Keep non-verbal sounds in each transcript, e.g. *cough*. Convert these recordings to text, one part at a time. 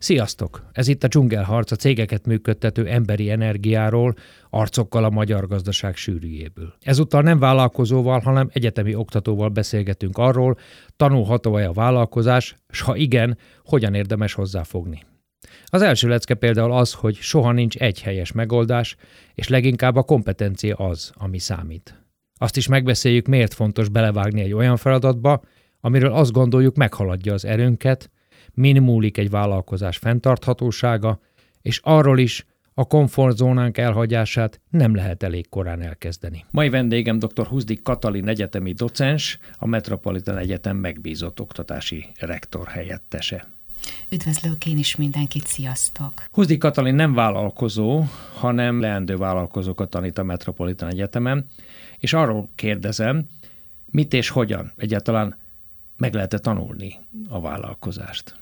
Sziasztok! Ez itt a Dzsungelharc, a cégeket működtető emberi energiáról, arcokkal a magyar gazdaság sűrűjéből. Ezúttal nem vállalkozóval, hanem egyetemi oktatóval beszélgetünk arról, tanulható-e a vállalkozás, s ha igen, hogyan érdemes hozzáfogni. Az első lecke például az, hogy soha nincs egy helyes megoldás, és leginkább a kompetencia az, ami számít. Azt is megbeszéljük, miért fontos belevágni egy olyan feladatba, amiről azt gondoljuk meghaladja az erőnket, min múlik egy vállalkozás fenntarthatósága, és arról is, a komfortzónánk elhagyását nem lehet elég korán elkezdeni. Mai vendégem dr. Huzdik Katalin egyetemi docens, a Metropolitan Egyetem megbízott oktatási rektor helyettese. Üdvözlök én is mindenkit, sziasztok! Huzdik Katalin nem vállalkozó, hanem leendő vállalkozókat tanít a Metropolitan Egyetemen, és arról kérdezem, mit és hogyan egyáltalán meg lehet-e tanulni a vállalkozást?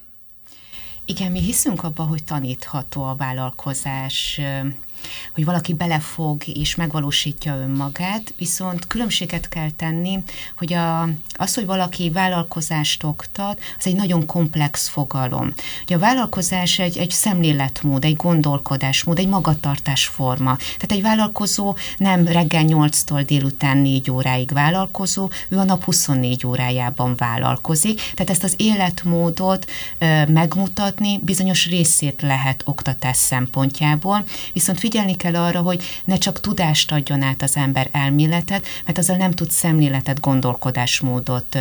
Igen, mi hiszünk abba, hogy tanítható a vállalkozás hogy valaki belefog és megvalósítja önmagát, viszont különbséget kell tenni, hogy a, az, hogy valaki vállalkozást oktat, az egy nagyon komplex fogalom. Ugye a vállalkozás egy, egy szemléletmód, egy gondolkodásmód, egy magatartásforma. Tehát egy vállalkozó nem reggel 8-tól délután 4 óráig vállalkozó, ő a nap 24 órájában vállalkozik. Tehát ezt az életmódot ö, megmutatni bizonyos részét lehet oktatás szempontjából, viszont figyelni kell arra, hogy ne csak tudást adjon át az ember elméletet, mert azzal nem tud szemléletet, gondolkodásmódot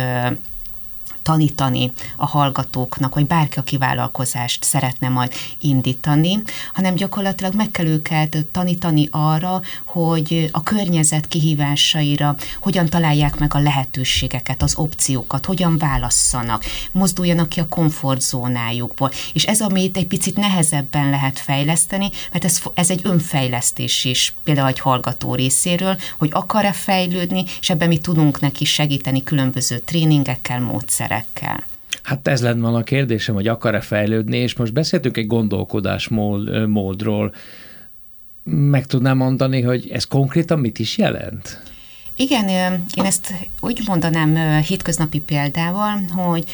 tanítani a hallgatóknak, hogy bárki, aki vállalkozást szeretne majd indítani, hanem gyakorlatilag meg kell őket tanítani arra, hogy a környezet kihívásaira hogyan találják meg a lehetőségeket, az opciókat, hogyan válasszanak, mozduljanak ki a komfortzónájukból. És ez, amit egy picit nehezebben lehet fejleszteni, mert ez, ez egy önfejlesztés is, például egy hallgató részéről, hogy akar-e fejlődni, és ebben mi tudunk neki segíteni különböző tréningekkel, módszerekkel emberekkel. Hát ez lenne a kérdésem, hogy akar-e fejlődni, és most beszéltünk egy gondolkodásmódról. Meg tudnám mondani, hogy ez konkrétan mit is jelent? Igen, én ezt úgy mondanám hétköznapi példával, hogy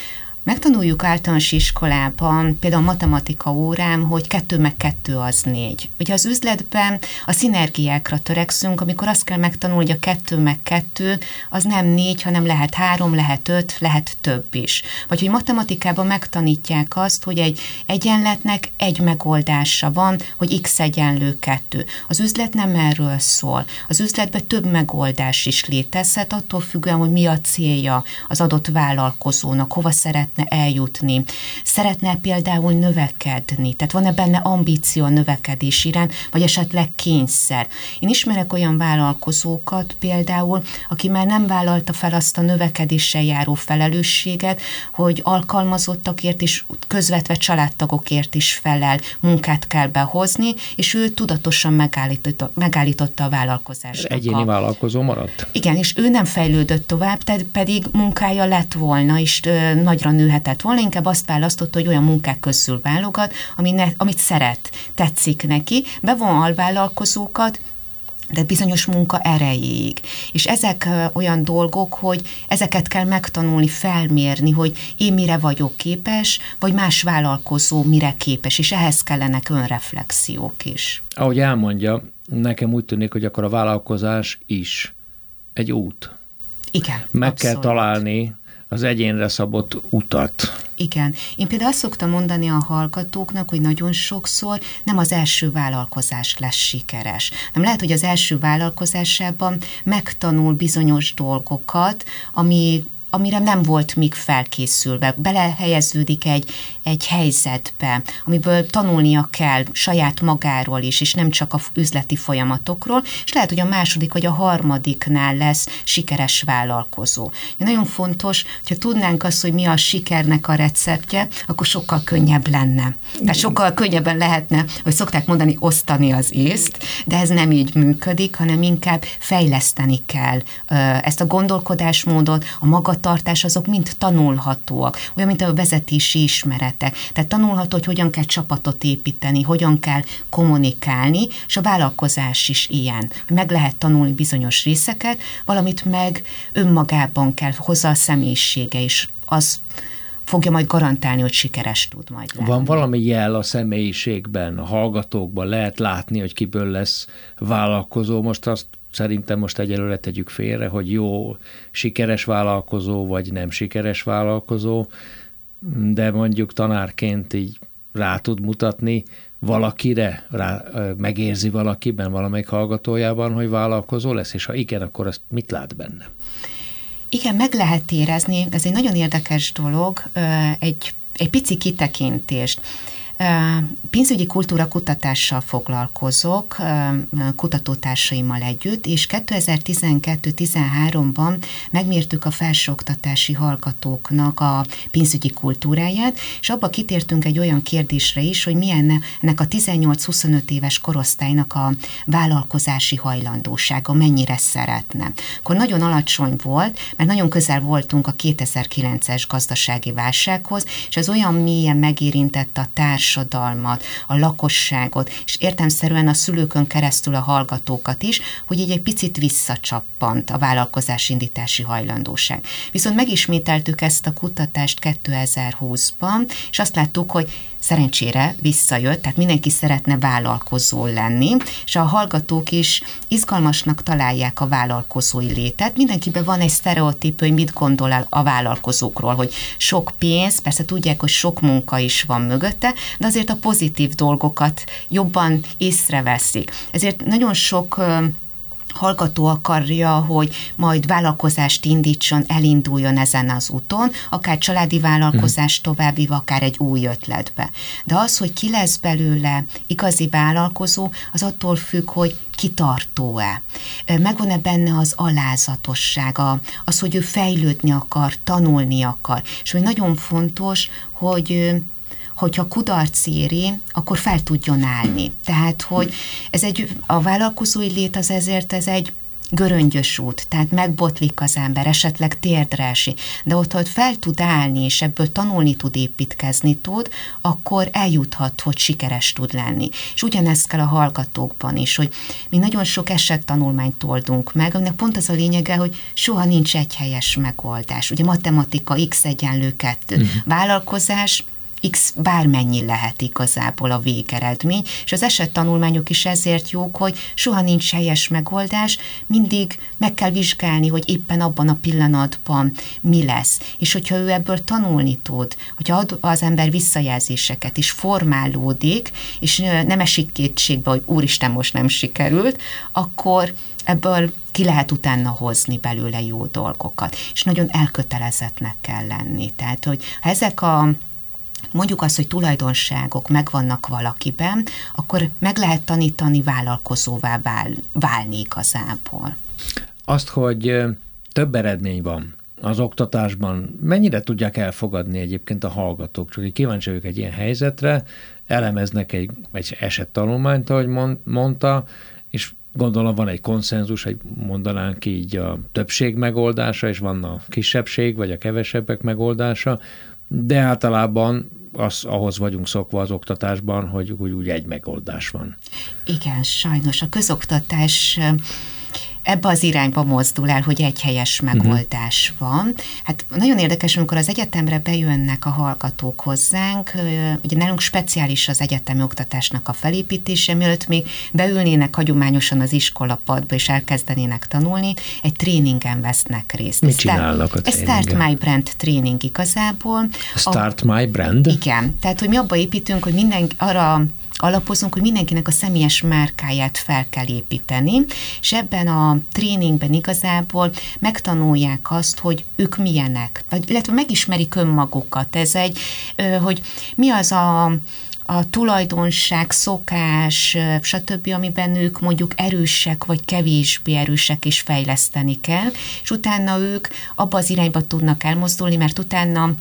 Megtanuljuk általános iskolában, például a matematika órám, hogy kettő meg kettő az négy. Ugye az üzletben a szinergiákra törekszünk, amikor azt kell megtanulni, hogy a kettő meg kettő az nem négy, hanem lehet három, lehet öt, lehet több is. Vagy hogy matematikában megtanítják azt, hogy egy egyenletnek egy megoldása van, hogy x egyenlő kettő. Az üzlet nem erről szól. Az üzletben több megoldás is létezhet, attól függően, hogy mi a célja az adott vállalkozónak, hova szeret szeretne eljutni, szeretne például növekedni, tehát van-e benne ambíció a növekedés iránt, vagy esetleg kényszer. Én ismerek olyan vállalkozókat például, aki már nem vállalta fel azt a növekedéssel járó felelősséget, hogy alkalmazottakért is, közvetve családtagokért is felel, munkát kell behozni, és ő tudatosan megállította, megállította a vállalkozást. Egyéni vállalkozó maradt? Igen, és ő nem fejlődött tovább, pedig munkája lett volna, és nagyra nő nőhetett volna, inkább azt választotta, hogy olyan munkák közül válogat, ami ne, amit szeret, tetszik neki, bevon alvállalkozókat, de bizonyos munka erejéig. És ezek olyan dolgok, hogy ezeket kell megtanulni, felmérni, hogy én mire vagyok képes, vagy más vállalkozó mire képes, és ehhez kellenek önreflexiók is. Ahogy elmondja, nekem úgy tűnik, hogy akkor a vállalkozás is egy út. Igen, Meg abszolút. kell találni az egyénre szabott utat. Igen. Én például azt szoktam mondani a hallgatóknak, hogy nagyon sokszor nem az első vállalkozás lesz sikeres. Nem lehet, hogy az első vállalkozásában megtanul bizonyos dolgokat, ami amire nem volt még felkészülve. Belehelyeződik egy, egy helyzetbe, amiből tanulnia kell saját magáról is, és nem csak a üzleti folyamatokról, és lehet, hogy a második vagy a harmadiknál lesz sikeres vállalkozó. Nagyon fontos, hogyha tudnánk azt, hogy mi a sikernek a receptje, akkor sokkal könnyebb lenne. Tehát sokkal könnyebben lehetne, hogy szokták mondani, osztani az észt, de ez nem így működik, hanem inkább fejleszteni kell ezt a gondolkodásmódot, a magatartás, azok mind tanulhatóak, olyan, mint a vezetési ismeret ismeretek. Tehát tanulható, hogy hogyan kell csapatot építeni, hogyan kell kommunikálni, és a vállalkozás is ilyen. Meg lehet tanulni bizonyos részeket, valamit meg önmagában kell hozzá a személyisége is. Az fogja majd garantálni, hogy sikeres tud majd lenni. Van valami jel a személyiségben, a hallgatókban, lehet látni, hogy kiből lesz vállalkozó. Most azt szerintem most egyelőre tegyük félre, hogy jó, sikeres vállalkozó, vagy nem sikeres vállalkozó, de mondjuk tanárként így rá tud mutatni valakire, rá, megérzi valakiben, valamelyik hallgatójában, hogy vállalkozó lesz, és ha igen, akkor azt mit lát benne? Igen, meg lehet érezni, ez egy nagyon érdekes dolog, egy, egy pici kitekintést. Pénzügyi kultúra kutatással foglalkozok kutatótársaimmal együtt, és 2012-13-ban megmértük a felsőoktatási hallgatóknak a pénzügyi kultúráját, és abba kitértünk egy olyan kérdésre is, hogy milyen ennek a 18-25 éves korosztálynak a vállalkozási hajlandósága, mennyire szeretne. Akkor nagyon alacsony volt, mert nagyon közel voltunk a 2009-es gazdasági válsághoz, és ez olyan mélyen megérintett a társ társadalmat, a lakosságot, és értemszerűen a szülőkön keresztül a hallgatókat is, hogy így egy picit visszacsappant a vállalkozásindítási hajlandóság. Viszont megismételtük ezt a kutatást 2020-ban, és azt láttuk, hogy szerencsére visszajött, tehát mindenki szeretne vállalkozó lenni, és a hallgatók is izgalmasnak találják a vállalkozói létet. Mindenkiben van egy sztereotíp, hogy mit gondol a vállalkozókról, hogy sok pénz, persze tudják, hogy sok munka is van mögötte, de azért a pozitív dolgokat jobban észreveszik. Ezért nagyon sok hallgató akarja, hogy majd vállalkozást indítson, elinduljon ezen az úton, akár családi vállalkozást további, akár egy új ötletbe. De az, hogy ki lesz belőle igazi vállalkozó, az attól függ, hogy kitartó-e. Megvan-e benne az alázatossága, az, hogy ő fejlődni akar, tanulni akar. És hogy nagyon fontos, hogy hogyha kudarc éri, akkor fel tudjon állni. Tehát, hogy ez egy, a vállalkozói lét az ezért ez egy göröngyös út, tehát megbotlik az ember, esetleg térdre esik, de ott, hogy fel tud állni, és ebből tanulni tud, építkezni tud, akkor eljuthat, hogy sikeres tud lenni. És ugyanezt kell a hallgatókban is, hogy mi nagyon sok esettanulmányt toldunk meg, aminek pont az a lényege, hogy soha nincs egy helyes megoldás. Ugye matematika x egyenlő 2, uh-huh. vállalkozás x bármennyi lehet igazából a végeredmény, és az esettanulmányok is ezért jók, hogy soha nincs helyes megoldás, mindig meg kell vizsgálni, hogy éppen abban a pillanatban mi lesz. És hogyha ő ebből tanulni tud, hogyha az ember visszajelzéseket, és formálódik, és nem esik kétségbe, hogy úristen, most nem sikerült, akkor ebből ki lehet utána hozni belőle jó dolgokat, és nagyon elkötelezettnek kell lenni. Tehát, hogy ha ezek a mondjuk azt, hogy tulajdonságok megvannak valakiben, akkor meg lehet tanítani vállalkozóvá vál, válni igazából. Azt, hogy több eredmény van az oktatásban, mennyire tudják elfogadni egyébként a hallgatók? Csak kíváncsi vagyok egy ilyen helyzetre, elemeznek egy, egy esettanulmányt, ahogy mondta, és gondolom van egy konszenzus, egy mondanánk így a többség megoldása, és van a kisebbség, vagy a kevesebbek megoldása, de általában az, ahhoz vagyunk szokva az oktatásban, hogy úgy, úgy egy megoldás van. Igen, sajnos a közoktatás ebbe az irányba mozdul el, hogy egy helyes mhm. megoldás uh-huh. van. Hát nagyon érdekes, amikor az egyetemre bejönnek a hallgatók hozzánk, ugye nálunk speciális az egyetemi oktatásnak a felépítése, mielőtt még beülnének hagyományosan az iskolapadba és elkezdenének tanulni, egy tréningen vesznek részt. Mit csinálnak a Ez Start My Brand tréning igazából. Start a, My Brand? Igen, tehát hogy mi abba építünk, hogy minden arra alapozunk, hogy mindenkinek a személyes márkáját fel kell építeni, és ebben a tréningben igazából megtanulják azt, hogy ők milyenek, illetve megismerik önmagukat. Ez egy, hogy mi az a a tulajdonság, szokás, stb., amiben ők mondjuk erősek vagy kevésbé erősek is fejleszteni kell, és utána ők abba az irányba tudnak elmozdulni, mert utána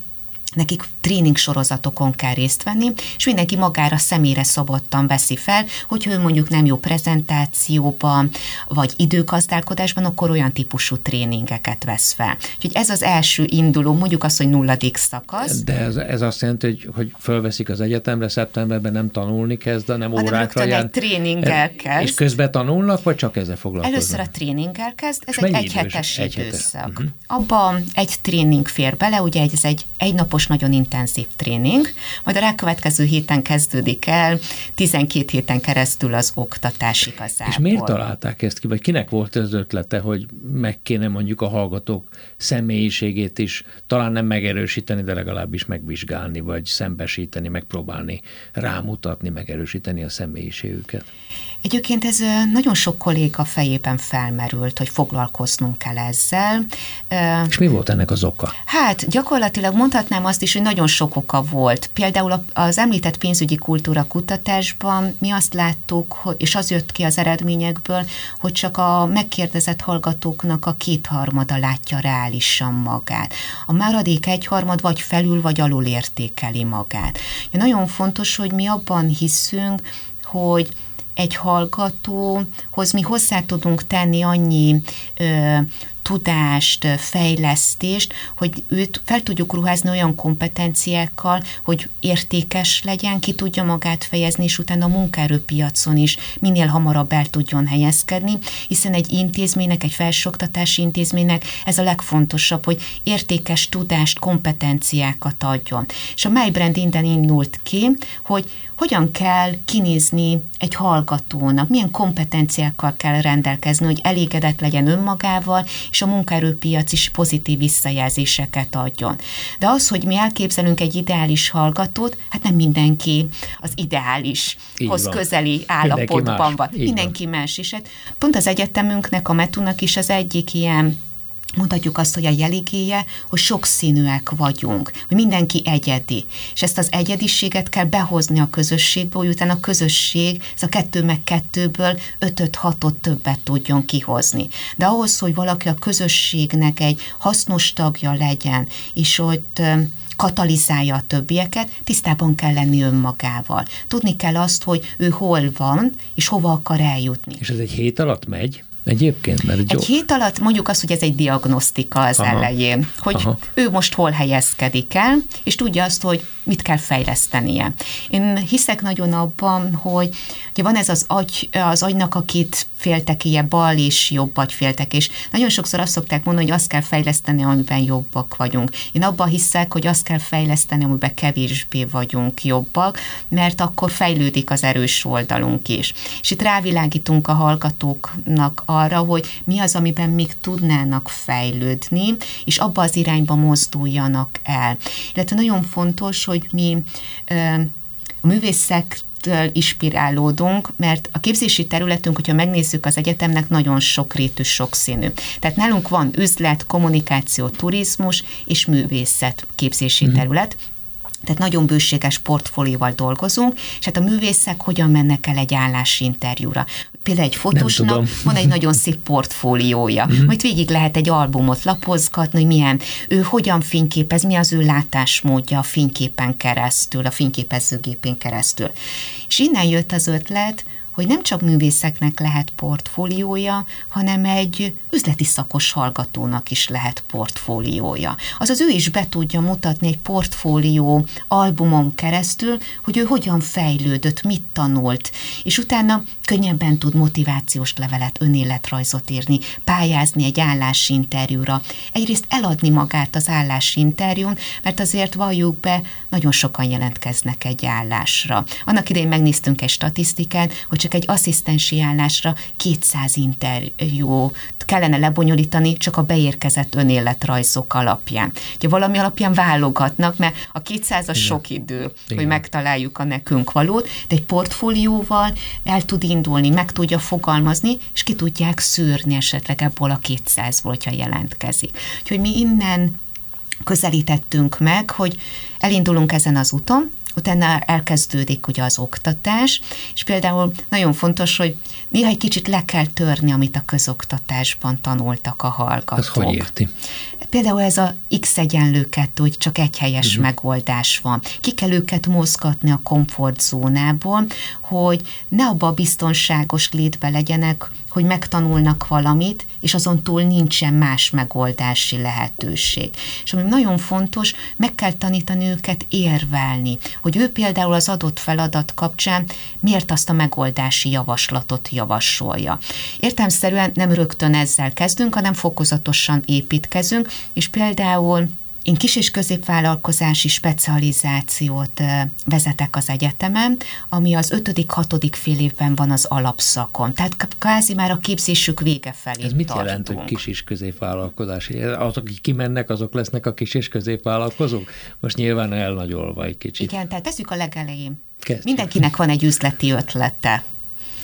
nekik tréning sorozatokon kell részt venni, és mindenki magára személyre szabottan veszi fel, hogy ő mondjuk nem jó prezentációban, vagy időgazdálkodásban, akkor olyan típusú tréningeket vesz fel. Úgyhogy ez az első induló, mondjuk azt, hogy nulladik szakasz. De ez, ez azt jelenti, hogy, hogy fölveszik az egyetemre, szeptemberben nem tanulni kezd, nem Hanem órákra jár. egy tréninggel kezd. És közben tanulnak, vagy csak ezzel foglalkoznak? Először a tréninggel kezd, ez és egy egyhetes időszak. Uh-huh. Abban egy tréning fér bele, ugye ez egy egynapos most nagyon intenzív tréning, majd a rákövetkező héten kezdődik el 12 héten keresztül az oktatás igazából. És miért találták ezt ki, vagy kinek volt az ötlete, hogy meg kéne mondjuk a hallgatók személyiségét is talán nem megerősíteni, de legalábbis megvizsgálni, vagy szembesíteni, megpróbálni rámutatni, megerősíteni a személyiségüket? Egyébként ez nagyon sok kolléga fejében felmerült, hogy foglalkoznunk kell ezzel. És mi volt ennek az oka? Hát gyakorlatilag mondhatnám azt is, hogy nagyon sok oka volt. Például az említett pénzügyi kultúra kutatásban mi azt láttuk, és az jött ki az eredményekből, hogy csak a megkérdezett hallgatóknak a kétharmada látja reálisan magát. A maradék egyharmad vagy felül, vagy alul értékeli magát. Nagyon fontos, hogy mi abban hiszünk, hogy egy hallgatóhoz mi hozzá tudunk tenni annyi ö, tudást, fejlesztést, hogy őt fel tudjuk ruházni olyan kompetenciákkal, hogy értékes legyen, ki tudja magát fejezni, és utána a munkaerőpiacon is minél hamarabb el tudjon helyezkedni, hiszen egy intézménynek, egy felsőoktatási intézménynek ez a legfontosabb, hogy értékes tudást, kompetenciákat adjon. És a MyBrand innen indult ki, hogy hogyan kell kinézni egy hallgatónak, milyen kompetenciákkal kell rendelkezni, hogy elégedett legyen önmagával, és a munkaerőpiac is pozitív visszajelzéseket adjon. De az, hogy mi elképzelünk egy ideális hallgatót, hát nem mindenki az ideálishoz közeli állapotban mindenki más. van. Így mindenki van. más is. Hát pont az egyetemünknek, a Metunak is az egyik ilyen mondhatjuk azt, hogy a jeligéje, hogy sokszínűek vagyunk, hogy mindenki egyedi. És ezt az egyediséget kell behozni a közösségbe, hogy utána a közösség, ez a kettő meg kettőből ötöt, hatot többet tudjon kihozni. De ahhoz, hogy valaki a közösségnek egy hasznos tagja legyen, és ott katalizálja a többieket, tisztában kell lenni önmagával. Tudni kell azt, hogy ő hol van, és hova akar eljutni. És ez egy hét alatt megy? Egyébként, mert egy jó. hét alatt mondjuk azt, hogy ez egy diagnosztika az Aha. elején, hogy Aha. ő most hol helyezkedik el, és tudja azt, hogy mit kell fejlesztenie. Én hiszek nagyon abban, hogy ugye van ez az, agy, az agynak a két féltekéje, bal és jobb agyféltek, és nagyon sokszor azt szokták mondani, hogy azt kell fejleszteni, amiben jobbak vagyunk. Én abban hiszek, hogy azt kell fejleszteni, amiben kevésbé vagyunk jobbak, mert akkor fejlődik az erős oldalunk is. És itt rávilágítunk a hallgatóknak arra, hogy mi az, amiben még tudnának fejlődni, és abba az irányba mozduljanak el. Illetve nagyon fontos, hogy mi a művészek inspirálódunk, mert a képzési területünk, hogyha megnézzük az egyetemnek, nagyon sokrétű, sokszínű. Tehát nálunk van üzlet, kommunikáció, turizmus és művészet képzési mm. terület, tehát nagyon bőséges portfólióval dolgozunk, és hát a művészek hogyan mennek el egy állásinterjúra. Például egy fotósnak van egy nagyon szép portfóliója, mm-hmm. majd végig lehet egy albumot lapozgatni, hogy milyen, ő hogyan fényképez, mi az ő látásmódja a fényképen keresztül, a fényképezőgépén keresztül. És innen jött az ötlet, hogy nem csak művészeknek lehet portfóliója, hanem egy üzleti szakos hallgatónak is lehet portfóliója. Azaz ő is be tudja mutatni egy portfólió albumon keresztül, hogy ő hogyan fejlődött, mit tanult, és utána könnyebben tud motivációs levelet, önéletrajzot írni, pályázni egy állásinterjúra. Egyrészt eladni magát az állásinterjún, mert azért valljuk be, nagyon sokan jelentkeznek egy állásra. Annak idején megnéztünk egy statisztikát, hogy csak egy asszisztensi állásra 200 interjú kellene lebonyolítani csak a beérkezett önéletrajzok alapján. Ugye valami alapján válogatnak, mert a 200 az sok idő, Igen. hogy megtaláljuk a nekünk valót, de egy portfólióval el tud indulni, meg tudja fogalmazni, és ki tudják szűrni esetleg ebből a 200-ból, hogyha jelentkezik. Úgyhogy mi innen közelítettünk meg, hogy elindulunk ezen az úton, utána elkezdődik ugye az oktatás, és például nagyon fontos, hogy néha egy kicsit le kell törni, amit a közoktatásban tanultak a hallgatók. Ez hogy érti? Például ez a X egyenlő kettő, hogy csak egy helyes uh-huh. megoldás van. Ki kell őket mozgatni a komfortzónából, hogy ne abba a biztonságos létbe legyenek, hogy megtanulnak valamit, és azon túl nincsen más megoldási lehetőség. És ami nagyon fontos, meg kell tanítani őket érvelni, hogy ő például az adott feladat kapcsán miért azt a megoldási javaslatot javasolja. Értelmszerűen nem rögtön ezzel kezdünk, hanem fokozatosan építkezünk, és például Én kis- és középvállalkozási specializációt vezetek az egyetemen, ami az ötödik, hatodik fél évben van az alapszakon. Tehát kvázi már a képzésük vége felé Ez mit tartunk. jelent, hogy kis- és középvállalkozási? Azok, akik kimennek, azok lesznek a kis- és középvállalkozók? Most nyilván elnagyolva egy kicsit. Igen, tehát tesszük a legelején. Kezdjük. Mindenkinek van egy üzleti ötlete.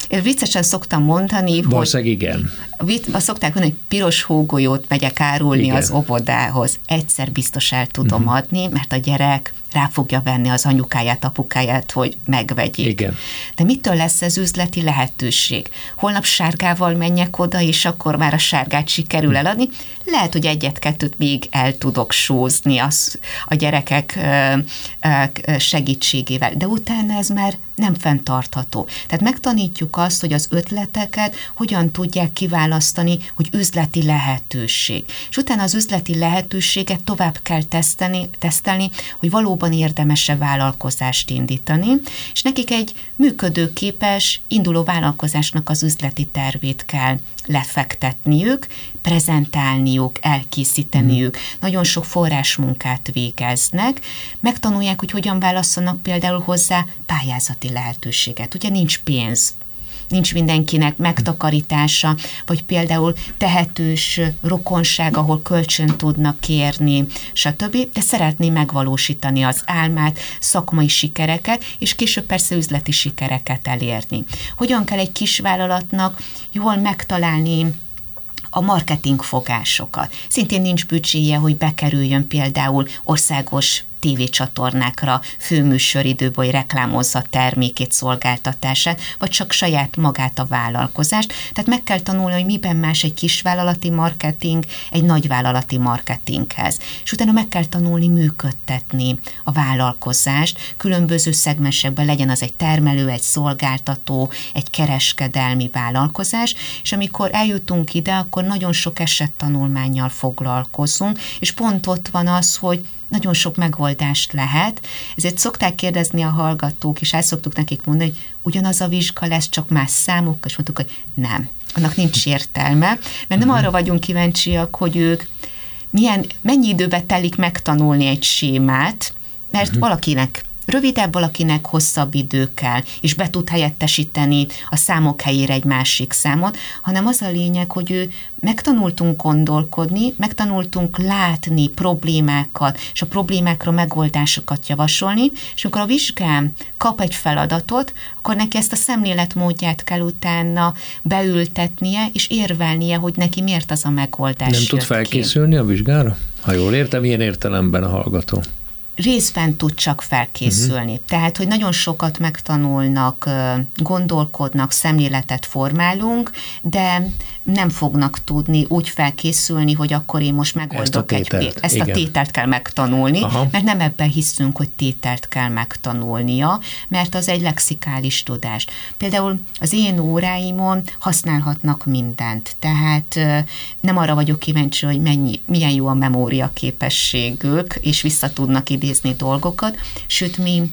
Én viccesen szoktam mondani, Valószínűleg hogy igen. Azt szokták mondani, hogy piros hógolyót megyek árulni igen. az óvodához. Egyszer biztos el tudom uh-huh. adni, mert a gyerek rá fogja venni az anyukáját, apukáját, hogy megvegyék. Igen. De mitől lesz ez üzleti lehetőség? Holnap sárgával menjek oda, és akkor már a sárgát sikerül eladni. Lehet, hogy egyet-kettőt még el tudok sózni az, a gyerekek segítségével, de utána ez már nem fenntartható. Tehát megtanítjuk azt, hogy az ötleteket hogyan tudják kiválasztani, hogy üzleti lehetőség. És utána az üzleti lehetőséget tovább kell teszteni, tesztelni, hogy valóban érdemese vállalkozást indítani, és nekik egy működőképes, induló vállalkozásnak az üzleti tervét kell lefektetniük, prezentálniuk, elkészíteniük. Mm. Nagyon sok forrásmunkát végeznek, megtanulják, hogy hogyan válasszanak például hozzá pályázati lehetőséget. Ugye nincs pénz nincs mindenkinek megtakarítása, vagy például tehetős rokonság, ahol kölcsön tudnak kérni, stb. De szeretné megvalósítani az álmát, szakmai sikereket, és később persze üzleti sikereket elérni. Hogyan kell egy kisvállalatnak jól megtalálni a marketing fogásokat. Szintén nincs büdzséje, hogy bekerüljön például országos tévécsatornákra főműsoridőben, hogy reklámozza termékét, szolgáltatását, vagy csak saját magát a vállalkozást. Tehát meg kell tanulni, hogy miben más egy kisvállalati marketing egy nagyvállalati marketinghez. És utána meg kell tanulni működtetni a vállalkozást, különböző szegmensekben legyen az egy termelő, egy szolgáltató, egy kereskedelmi vállalkozás, és amikor eljutunk ide, akkor nagyon sok esettanulmányjal foglalkozunk, és pont ott van az, hogy nagyon sok megoldást lehet, ezért szokták kérdezni a hallgatók, és el szoktuk nekik mondani, hogy ugyanaz a vizsga lesz, csak más számok, és mondtuk, hogy nem, annak nincs értelme, mert nem uh-huh. arra vagyunk kíváncsiak, hogy ők milyen, mennyi időbe telik megtanulni egy sémát, mert uh-huh. valakinek rövidebb, valakinek hosszabb idő kell, és be tud helyettesíteni a számok helyére egy másik számot, hanem az a lényeg, hogy ő megtanultunk gondolkodni, megtanultunk látni problémákat, és a problémákra megoldásokat javasolni, és amikor a vizsgám kap egy feladatot, akkor neki ezt a szemléletmódját kell utána beültetnie, és érvelnie, hogy neki miért az a megoldás Nem tud felkészülni ki. a vizsgára? Ha jól értem, milyen értelemben a hallgató? Részben tud csak felkészülni. Uh-huh. Tehát, hogy nagyon sokat megtanulnak, gondolkodnak, szemléletet formálunk, de nem fognak tudni úgy felkészülni, hogy akkor én most megoldok ezt a tételt, egy Ezt igen. a tételt kell megtanulni, Aha. mert nem ebben hiszünk, hogy tételt kell megtanulnia, mert az egy lexikális tudás. Például az én óráimon használhatnak mindent, tehát nem arra vagyok kíváncsi, hogy mennyi, milyen jó a memória képességük, és vissza tudnak idézni dolgokat, sőt mi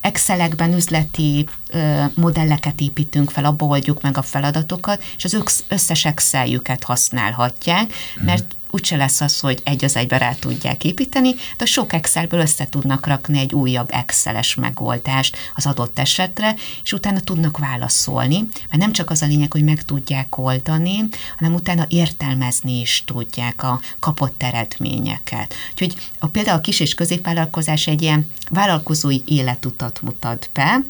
Excelekben üzleti ö, modelleket építünk fel, abba oldjuk meg a feladatokat, és az összes Exceljüket használhatják, mert úgyse lesz az, hogy egy az egybe rá tudják építeni, de sok Excelből össze tudnak rakni egy újabb Exceles megoldást az adott esetre, és utána tudnak válaszolni, mert nem csak az a lényeg, hogy meg tudják oldani, hanem utána értelmezni is tudják a kapott eredményeket. Úgyhogy a, például a kis és középvállalkozás egy ilyen vállalkozói életutat mutat be,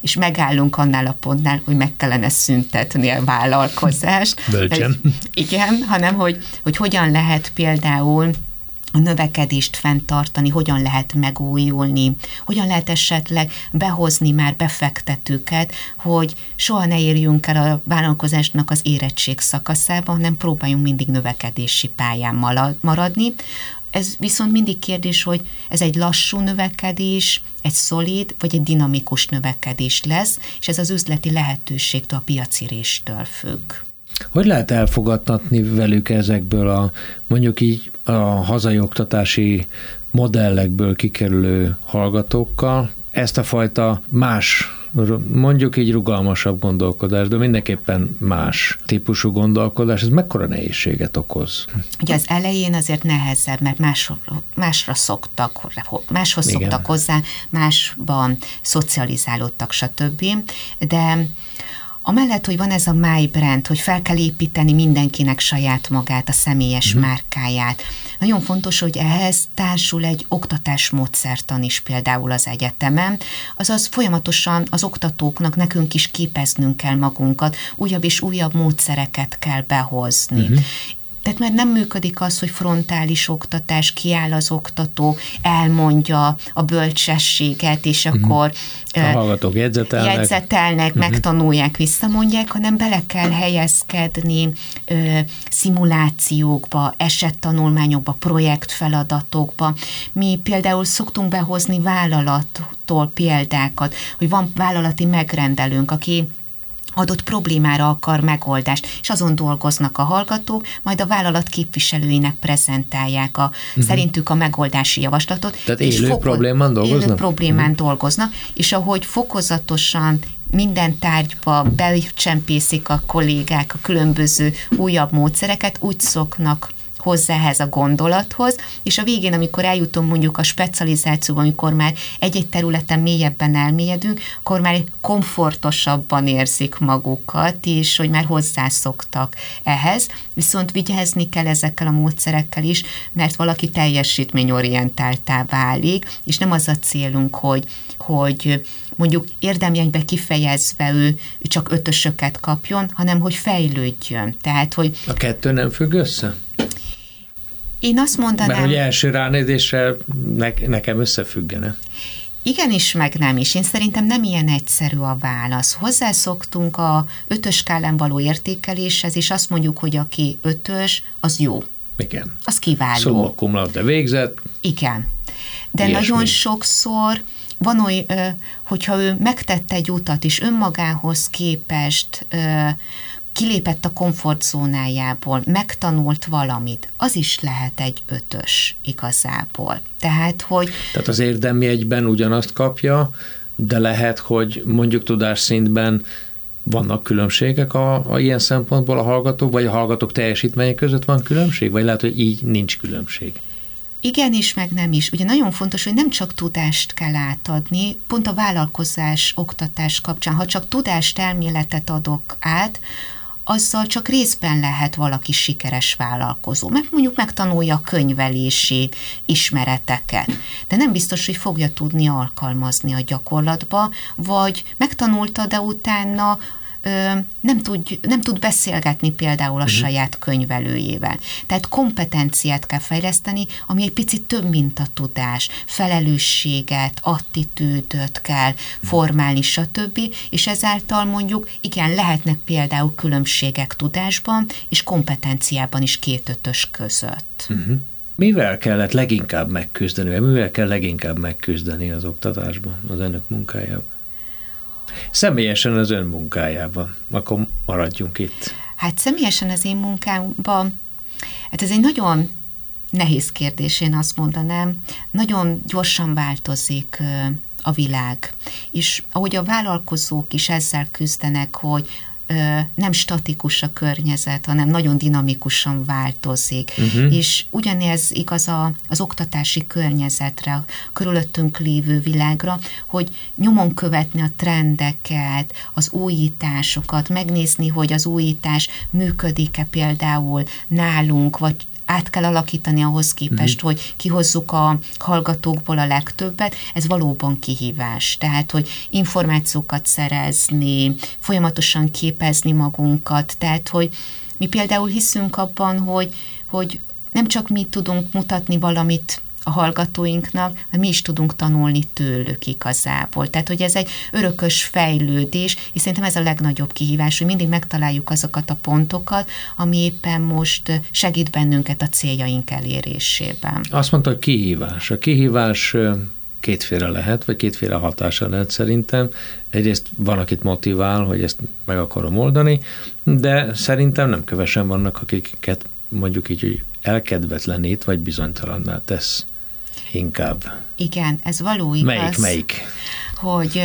és megállunk annál a pontnál, hogy meg kellene szüntetni a vállalkozást. *laughs* Bölcsen. Igen, hanem hogy, hogy hogyan lehet például a növekedést fenntartani, hogyan lehet megújulni, hogyan lehet esetleg behozni már befektetőket, hogy soha ne érjünk el a vállalkozásnak az érettség szakaszába, hanem próbáljunk mindig növekedési pályán maradni. Ez viszont mindig kérdés, hogy ez egy lassú növekedés, egy szolid vagy egy dinamikus növekedés lesz, és ez az üzleti lehetőségtől, a piaciréstől függ. Hogy lehet elfogadtatni velük ezekből a mondjuk így a hazai oktatási modellekből kikerülő hallgatókkal ezt a fajta más mondjuk így rugalmasabb gondolkodás, de mindenképpen más típusú gondolkodás, ez mekkora nehézséget okoz? Ugye az elején azért nehezebb, mert más, másra szoktak, máshoz Igen. szoktak hozzá, másban szocializálódtak, stb. De Amellett, hogy van ez a My Brand, hogy fel kell építeni mindenkinek saját magát, a személyes uh-huh. márkáját. Nagyon fontos, hogy ehhez társul egy oktatásmódszertan is például az egyetemen, azaz folyamatosan az oktatóknak nekünk is képeznünk kell magunkat, újabb és újabb módszereket kell behozni. Uh-huh. Tehát már nem működik az, hogy frontális oktatás, kiáll az oktató, elmondja a bölcsességet, és uh-huh. akkor a hallgatók jegyzetelnek, jegyzetelnek uh-huh. megtanulják, visszamondják, hanem bele kell helyezkedni ö, szimulációkba, esettanulmányokba, projektfeladatokba. Mi például szoktunk behozni vállalattól példákat, hogy van vállalati megrendelőnk, aki adott problémára akar megoldást, és azon dolgoznak a hallgatók, majd a vállalat képviselőinek prezentálják a uh-huh. szerintük a megoldási javaslatot. Tehát élő és foko- problémán dolgoznak? Élő problémán uh-huh. dolgoznak, és ahogy fokozatosan minden tárgyba becsempészik a kollégák a különböző újabb módszereket, úgy szoknak hozzá ehhez a gondolathoz, és a végén, amikor eljutunk mondjuk a specializációba, amikor már egy-egy területen mélyebben elmélyedünk, akkor már komfortosabban érzik magukat, és hogy már hozzászoktak ehhez, viszont vigyázni kell ezekkel a módszerekkel is, mert valaki teljesítményorientáltá válik, és nem az a célunk, hogy, hogy mondjuk érdemjegybe kifejezve ő csak ötösöket kapjon, hanem hogy fejlődjön. Tehát, hogy... A kettő nem függ össze? Én azt mondanám... Mert hogy első ránézésre ne, nekem összefüggene. Igenis, meg nem is. Én szerintem nem ilyen egyszerű a válasz. Hozzászoktunk a ötös skálán való értékeléshez, és azt mondjuk, hogy aki ötös, az jó. Igen. Az kiváló. Szóval cum de végzett. Igen. De Ilyesmi. nagyon sokszor van olyan, hogyha ő megtette egy utat, és önmagához képest kilépett a komfortzónájából, megtanult valamit, az is lehet egy ötös igazából. Tehát, hogy... Tehát az érdemi egyben ugyanazt kapja, de lehet, hogy mondjuk tudásszintben vannak különbségek a, a ilyen szempontból a hallgatók, vagy a hallgatók teljesítménye között van különbség, vagy lehet, hogy így nincs különbség? Igen is, meg nem is. Ugye nagyon fontos, hogy nem csak tudást kell átadni, pont a vállalkozás, oktatás kapcsán, ha csak tudást, elméletet adok át, azzal csak részben lehet valaki sikeres vállalkozó, mert mondjuk megtanulja a könyvelési ismereteket, de nem biztos, hogy fogja tudni alkalmazni a gyakorlatba, vagy megtanulta, de utána nem tud, nem tud beszélgetni például a uh-huh. saját könyvelőjével. Tehát kompetenciát kell fejleszteni, ami egy picit több, mint a tudás. Felelősséget, attitűdöt kell formálni, stb. És ezáltal mondjuk, igen, lehetnek például különbségek tudásban és kompetenciában is két ötös között. Uh-huh. Mivel kellett leginkább megküzdeni, mivel kell leginkább megküzdeni az oktatásban, az önök munkájában? Személyesen az ön munkájában, akkor maradjunk itt. Hát személyesen az én munkámban, hát ez egy nagyon nehéz kérdés, én azt mondanám. Nagyon gyorsan változik a világ. És ahogy a vállalkozók is ezzel küzdenek, hogy nem statikus a környezet, hanem nagyon dinamikusan változik. Uh-huh. És ugyanez igaz a, az oktatási környezetre, a körülöttünk lévő világra, hogy nyomon követni a trendeket, az újításokat, megnézni, hogy az újítás működik-e például nálunk, vagy át kell alakítani ahhoz képest, uh-huh. hogy kihozzuk a hallgatókból a legtöbbet, ez valóban kihívás. Tehát, hogy információkat szerezni, folyamatosan képezni magunkat, tehát, hogy mi például hiszünk abban, hogy, hogy nem csak mi tudunk mutatni valamit a hallgatóinknak, de mi is tudunk tanulni tőlük igazából. Tehát, hogy ez egy örökös fejlődés, és szerintem ez a legnagyobb kihívás, hogy mindig megtaláljuk azokat a pontokat, ami éppen most segít bennünket a céljaink elérésében. Azt mondta, hogy kihívás. A kihívás kétféle lehet, vagy kétféle hatása lehet szerintem. Egyrészt van, akit motivál, hogy ezt meg akarom oldani, de szerintem nem kövesen vannak, akiket mondjuk így, hogy elkedvetlenít, vagy bizonytalanná tesz inkább. Igen, ez való igaz. Melyik, melyik? Hogy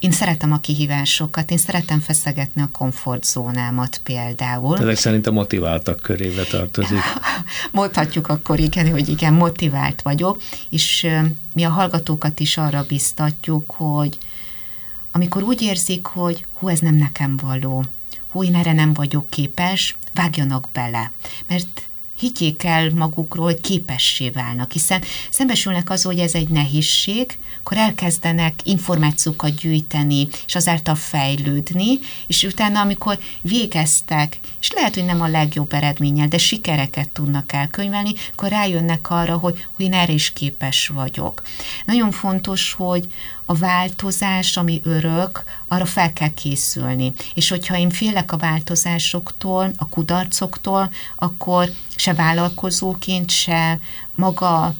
én szeretem a kihívásokat, én szeretem feszegetni a komfortzónámat például. Ezek szerint a motiváltak körébe tartozik. *laughs* Mondhatjuk akkor igen, hogy igen, motivált vagyok, és mi a hallgatókat is arra biztatjuk, hogy amikor úgy érzik, hogy hú, ez nem nekem való, hú, én erre nem vagyok képes, vágjanak bele. Mert higgyék el magukról, hogy képessé válnak, hiszen szembesülnek az, hogy ez egy nehézség, akkor elkezdenek információkat gyűjteni, és azáltal fejlődni, és utána, amikor végeztek, és lehet, hogy nem a legjobb eredménnyel, de sikereket tudnak elkönyvelni, akkor rájönnek arra, hogy, hogy én erre is képes vagyok. Nagyon fontos, hogy a változás, ami örök, arra fel kell készülni. És hogyha én félek a változásoktól, a kudarcoktól, akkor se vállalkozóként, se maga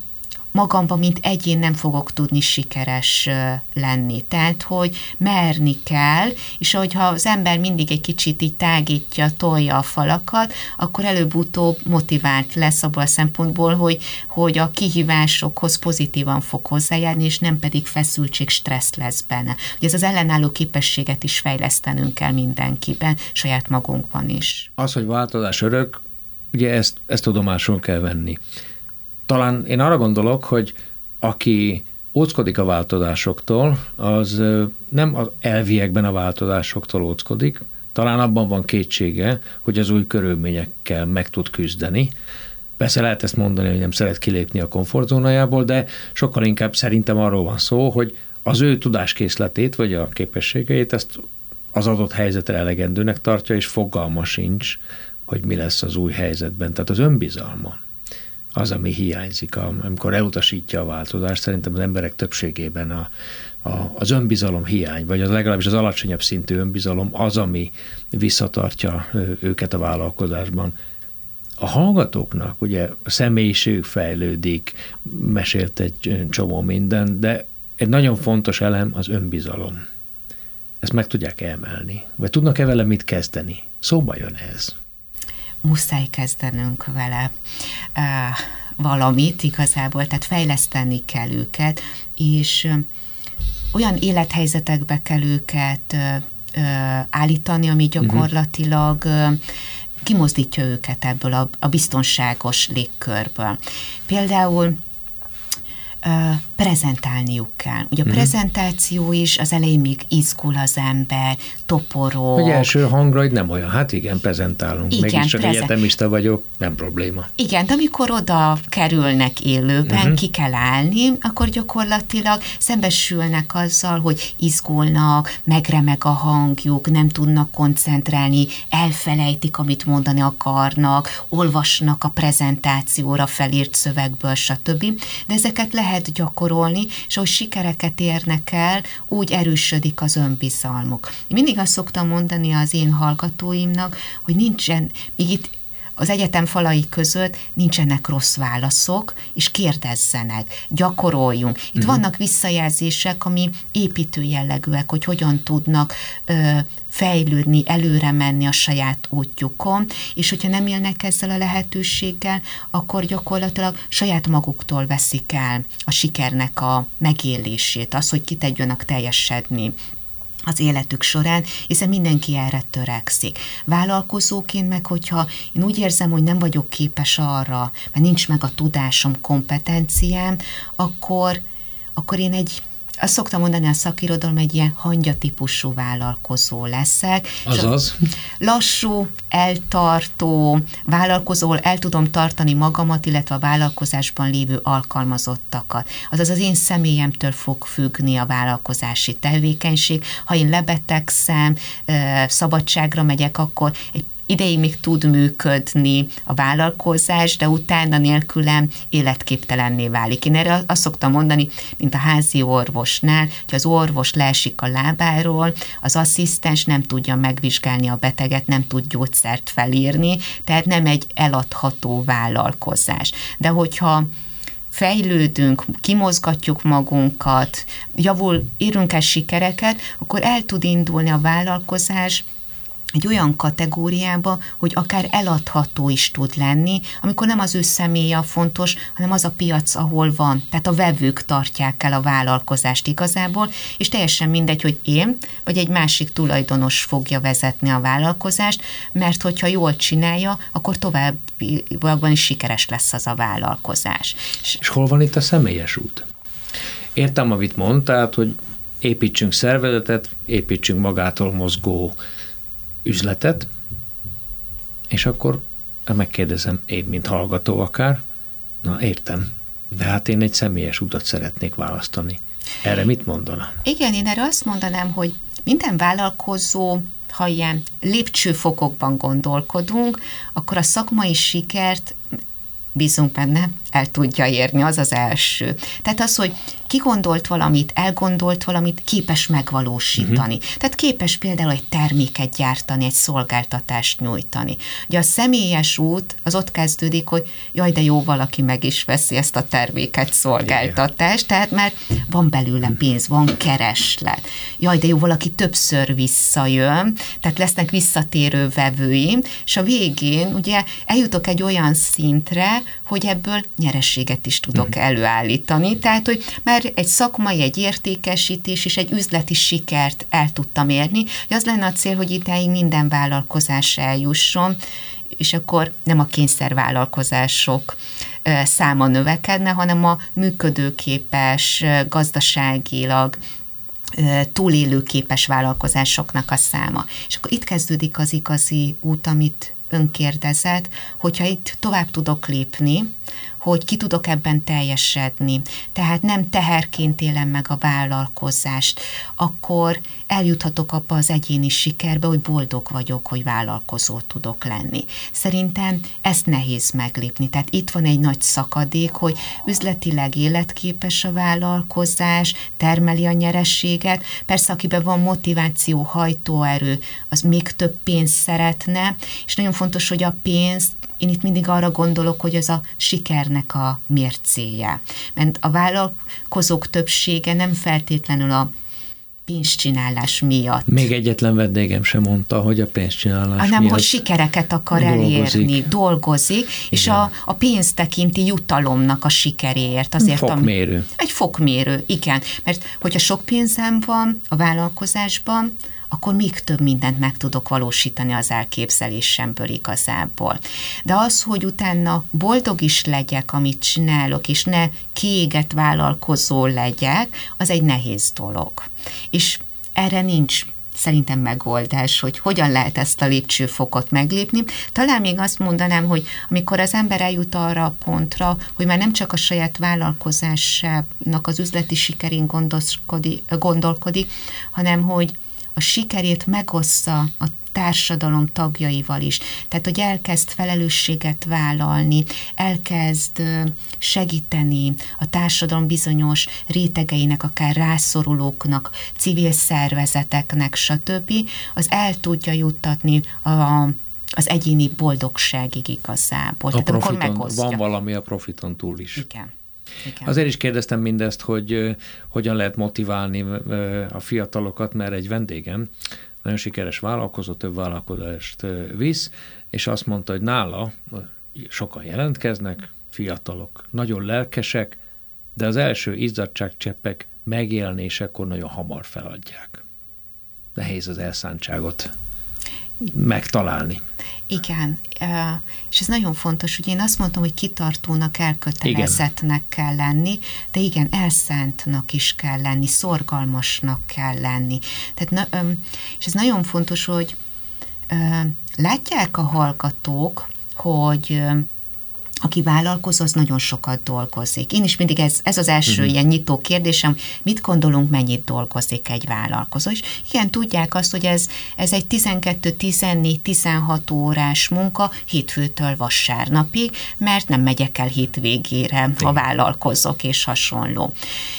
magamban, mint egyén nem fogok tudni sikeres lenni. Tehát, hogy merni kell, és hogyha az ember mindig egy kicsit így tágítja, tolja a falakat, akkor előbb-utóbb motivált lesz abból a szempontból, hogy, hogy a kihívásokhoz pozitívan fog hozzájárni, és nem pedig feszültség, stressz lesz benne. Ugye ez az ellenálló képességet is fejlesztenünk kell mindenkiben, saját magunkban is. Az, hogy változás örök, ugye ezt, ezt tudomásul kell venni talán én arra gondolok, hogy aki óckodik a változásoktól, az nem az elviekben a változásoktól óckodik, talán abban van kétsége, hogy az új körülményekkel meg tud küzdeni. Persze lehet ezt mondani, hogy nem szeret kilépni a komfortzónájából, de sokkal inkább szerintem arról van szó, hogy az ő tudáskészletét vagy a képességeit ezt az adott helyzetre elegendőnek tartja, és fogalma sincs, hogy mi lesz az új helyzetben. Tehát az önbizalma az, ami hiányzik, amikor elutasítja a változást. Szerintem az emberek többségében a, a, az önbizalom hiány, vagy az legalábbis az alacsonyabb szintű önbizalom az, ami visszatartja őket a vállalkozásban. A hallgatóknak ugye a személyiség fejlődik, mesélt egy csomó minden, de egy nagyon fontos elem az önbizalom. Ezt meg tudják emelni, vagy tudnak-e vele mit kezdeni? Szóba jön ez muszáj kezdenünk vele uh, valamit igazából, tehát fejleszteni kell őket, és uh, olyan élethelyzetekbe kell őket uh, állítani, ami mhm. gyakorlatilag kimozdítja őket ebből a, a biztonságos légkörből. Például prezentálniuk kell. Ugye a uh-huh. prezentáció is az elején még izgul az ember, toporó. Hogy első hangra, hogy nem olyan, hát igen, prezentálunk. Igen, Mégis csak prezen... egyetemista vagyok, nem probléma. Igen, de amikor oda kerülnek élőben, uh-huh. ki kell állni, akkor gyakorlatilag szembesülnek azzal, hogy izgulnak, megremeg a hangjuk, nem tudnak koncentrálni, elfelejtik, amit mondani akarnak, olvasnak a prezentációra felírt szövegből, stb. De ezeket lehet gyakorolni, és ahogy sikereket érnek el, úgy erősödik az önbizalmuk. Én mindig azt szoktam mondani az én hallgatóimnak, hogy nincsen, még itt az egyetem falai között nincsenek rossz válaszok, és kérdezzenek, gyakoroljunk. Itt uh-huh. vannak visszajelzések, ami építő jellegűek, hogy hogyan tudnak ö, fejlődni, előre menni a saját útjukon, és hogyha nem élnek ezzel a lehetőséggel, akkor gyakorlatilag saját maguktól veszik el a sikernek a megélését, az, hogy kitegyönnek teljesedni az életük során, hiszen mindenki erre törekszik. Vállalkozóként meg, hogyha én úgy érzem, hogy nem vagyok képes arra, mert nincs meg a tudásom, kompetenciám, akkor, akkor én egy azt szoktam mondani a szakirodalom, egy ilyen hangya típusú vállalkozó leszek. Azaz? Lassú, eltartó vállalkozó, el tudom tartani magamat, illetve a vállalkozásban lévő alkalmazottakat. Azaz az én személyemtől fog függni a vállalkozási tevékenység. Ha én lebetegszem, szabadságra megyek, akkor egy ideig még tud működni a vállalkozás, de utána nélkülem életképtelenné válik. Én erre azt szoktam mondani, mint a házi orvosnál, hogy az orvos leesik a lábáról, az asszisztens nem tudja megvizsgálni a beteget, nem tud gyógyszert felírni, tehát nem egy eladható vállalkozás. De hogyha fejlődünk, kimozgatjuk magunkat, javul, írunk el sikereket, akkor el tud indulni a vállalkozás, egy olyan kategóriába, hogy akár eladható is tud lenni, amikor nem az ő személye a fontos, hanem az a piac, ahol van. Tehát a vevők tartják el a vállalkozást igazából, és teljesen mindegy, hogy én vagy egy másik tulajdonos fogja vezetni a vállalkozást, mert hogyha jól csinálja, akkor továbbiakban is sikeres lesz az a vállalkozás. És hol van itt a személyes út? Értem, amit mondtál, hogy építsünk szervezetet, építsünk magától mozgó üzletet, és akkor megkérdezem, én, mint hallgató akár, na értem, de hát én egy személyes utat szeretnék választani. Erre mit mondana? Igen, én erre azt mondanám, hogy minden vállalkozó, ha ilyen lépcsőfokokban gondolkodunk, akkor a szakmai sikert bízunk benne, el tudja érni, az az első. Tehát az, hogy kigondolt valamit, elgondolt valamit, képes megvalósítani. Uh-huh. Tehát képes például egy terméket gyártani, egy szolgáltatást nyújtani. Ugye a személyes út az ott kezdődik, hogy jaj, de jó, valaki meg is veszi ezt a terméket, szolgáltatást, tehát mert van belőle pénz, van kereslet. Jaj, de jó, valaki többször visszajön, tehát lesznek visszatérő vevőim, és a végén ugye eljutok egy olyan szintre, hogy ebből nyerességet is tudok uh-huh. előállítani. Tehát, hogy már egy szakmai, egy értékesítés és egy üzleti sikert el tudtam érni. hogy Az lenne a cél, hogy idáig minden vállalkozás eljusson, és akkor nem a kényszervállalkozások száma növekedne, hanem a működőképes, gazdaságilag túlélőképes vállalkozásoknak a száma. És akkor itt kezdődik az igazi út, amit önkérdezett, hogyha itt tovább tudok lépni, hogy ki tudok ebben teljesedni, tehát nem teherként élem meg a vállalkozást, akkor eljuthatok abba az egyéni sikerbe, hogy boldog vagyok, hogy vállalkozó tudok lenni. Szerintem ezt nehéz meglépni. Tehát itt van egy nagy szakadék, hogy üzletileg életképes a vállalkozás, termeli a nyerességet. Persze, akiben van motiváció, hajtóerő, az még több pénzt szeretne, és nagyon fontos, hogy a pénzt én itt mindig arra gondolok, hogy ez a sikernek a mércéje. Mert a vállalkozók többsége nem feltétlenül a pénzcsinálás miatt. Még egyetlen vendégem sem mondta, hogy a pénzcsinálás Hanem, miatt hogy sikereket akar dolgozik. elérni, dolgozik, és a, a pénz tekinti jutalomnak a sikeréért. Azért, fokmérő. Ami, egy fokmérő, igen. Mert hogyha sok pénzem van a vállalkozásban, akkor még több mindent meg tudok valósítani az elképzelésemből igazából. De az, hogy utána boldog is legyek, amit csinálok, és ne kiégett vállalkozó legyek, az egy nehéz dolog. És erre nincs szerintem megoldás, hogy hogyan lehet ezt a lépcsőfokot meglépni. Talán még azt mondanám, hogy amikor az ember eljut arra a pontra, hogy már nem csak a saját vállalkozásának az üzleti sikerén gondolkodik, hanem hogy a sikerét megossza a társadalom tagjaival is. Tehát, hogy elkezd felelősséget vállalni, elkezd segíteni a társadalom bizonyos rétegeinek, akár rászorulóknak, civil szervezeteknek, stb., az el tudja juttatni a az egyéni boldogságig igazából. A Tehát, profiton, van valami a profiton túl is. Igen. Igen. Azért is kérdeztem mindezt, hogy hogyan lehet motiválni a fiatalokat, mert egy vendégem nagyon sikeres vállalkozó, több vállalkozást visz, és azt mondta, hogy nála sokan jelentkeznek, fiatalok, nagyon lelkesek, de az első izzadságcseppek megjelenésekor nagyon hamar feladják. Nehéz az elszántságot megtalálni. Igen, és ez nagyon fontos, hogy én azt mondtam, hogy kitartónak, elkötelezettnek kell lenni, de igen, elszántnak is kell lenni, szorgalmasnak kell lenni. Tehát, és ez nagyon fontos, hogy látják a hallgatók, hogy aki vállalkozó, az nagyon sokat dolgozik. Én is mindig ez, ez az első uh-huh. ilyen nyitó kérdésem, mit gondolunk, mennyit dolgozik egy vállalkozó. És igen, tudják azt, hogy ez, ez egy 12, 14, 16 órás munka hétfőtől vasárnapig, mert nem megyek el hétvégére, ha vállalkozok és hasonló.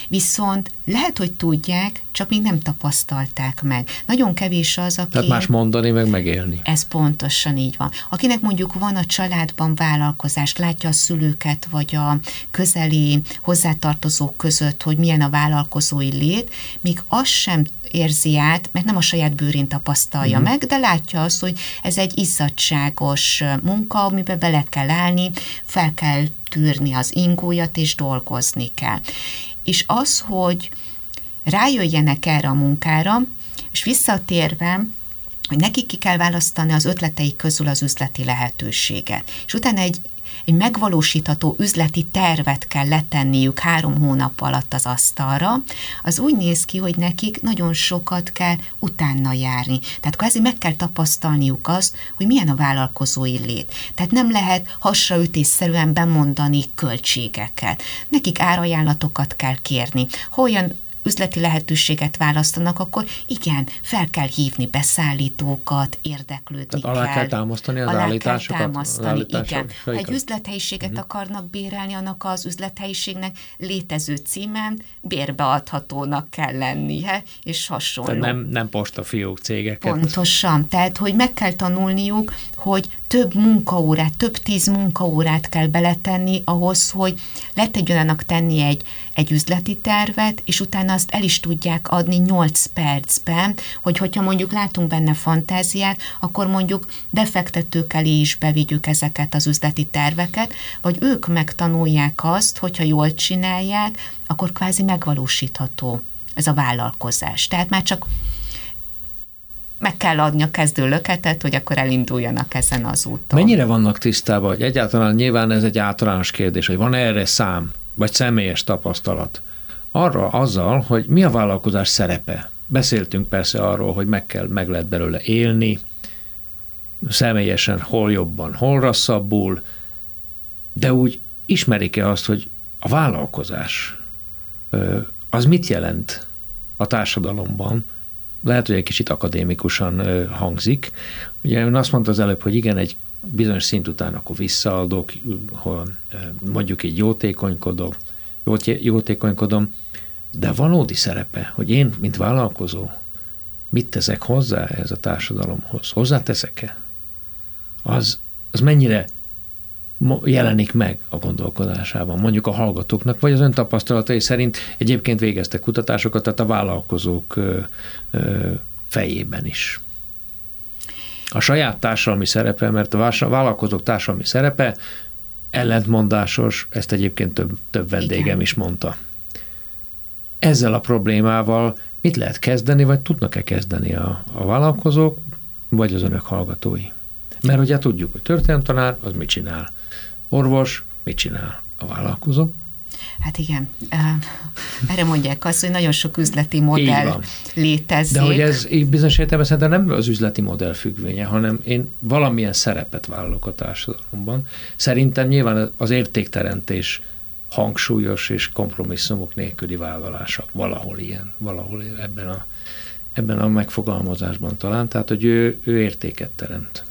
Viszont lehet, hogy tudják, csak még nem tapasztalták meg. Nagyon kevés az, aki... Tehát más mondani, meg megélni. Ez pontosan így van. Akinek mondjuk van a családban vállalkozás, látja a szülőket, vagy a közeli hozzátartozók között, hogy milyen a vállalkozói lét, míg az sem érzi át, mert nem a saját bőrén tapasztalja uh-huh. meg, de látja azt, hogy ez egy izzadságos munka, amiben bele kell állni, fel kell tűrni az ingójat, és dolgozni kell. És az, hogy rájöjjenek erre a munkára, és visszatérve, hogy nekik ki kell választani az ötleteik közül az üzleti lehetőséget. És utána egy egy megvalósítható üzleti tervet kell letenniük három hónap alatt az asztalra, az úgy néz ki, hogy nekik nagyon sokat kell utána járni. Tehát kvázi meg kell tapasztalniuk azt, hogy milyen a vállalkozói lét. Tehát nem lehet hasraütésszerűen bemondani költségeket. Nekik árajánlatokat kell kérni. Ha olyan üzleti lehetőséget választanak, akkor igen, fel kell hívni beszállítókat, érdeklődni Tehát alá kell. kell támasztani az alá állításokat? Kell támasztani, igen. Ha egy üzlethelyiséget uh-huh. akarnak bérelni, annak az üzlethelyiségnek létező címen bérbeadhatónak kell lennie, és hasonló. Tehát nem, nem postafiók cégeket. Pontosan. Tehát, hogy meg kell tanulniuk, hogy több munkaórát, több tíz munkaórát kell beletenni ahhoz, hogy le tudjanak tenni egy, egy üzleti tervet, és utána azt el is tudják adni 8 percben, hogy hogyha mondjuk látunk benne fantáziát, akkor mondjuk befektetők elé is bevigyük ezeket az üzleti terveket, vagy ők megtanulják azt, hogyha jól csinálják, akkor kvázi megvalósítható ez a vállalkozás. Tehát már csak meg kell adni a kezdő löketet, hogy akkor elinduljanak ezen az úton. Mennyire vannak tisztában, hogy egyáltalán nyilván ez egy általános kérdés, hogy van erre szám, vagy személyes tapasztalat, arra azzal, hogy mi a vállalkozás szerepe. Beszéltünk persze arról, hogy meg kell, meg lehet belőle élni, személyesen hol jobban, hol rosszabbul, de úgy ismerik-e azt, hogy a vállalkozás az mit jelent a társadalomban, lehet, hogy egy kicsit akadémikusan hangzik. Ugye ön azt mondta az előbb, hogy igen, egy bizonyos szint után akkor visszaadok, mondjuk egy jótékonykodom, jótékonykodom, de valódi szerepe, hogy én, mint vállalkozó, mit teszek hozzá ez a társadalomhoz? Hozzáteszek-e? Az, az mennyire jelenik meg a gondolkodásában, mondjuk a hallgatóknak, vagy az ön tapasztalatai szerint egyébként végeztek kutatásokat, tehát a vállalkozók fejében is. A saját társadalmi szerepe, mert a vállalkozók társadalmi szerepe ellentmondásos, ezt egyébként több, több vendégem Igen. is mondta. Ezzel a problémával mit lehet kezdeni, vagy tudnak-e kezdeni a, a vállalkozók, vagy az önök hallgatói? Mert ugye tudjuk, hogy történelemtanár, az mit csinál? Orvos, mit csinál a vállalkozó? Hát igen, erre mondják azt, hogy nagyon sok üzleti modell létezik. De hogy ez bizonyos értelemben szerintem nem az üzleti modell függvénye, hanem én valamilyen szerepet vállalok a társadalomban. Szerintem nyilván az értékteremtés hangsúlyos és kompromisszumok nélküli vállalása valahol ilyen, valahol ebben a, ebben a megfogalmazásban talán, tehát hogy ő, ő értéket teremt.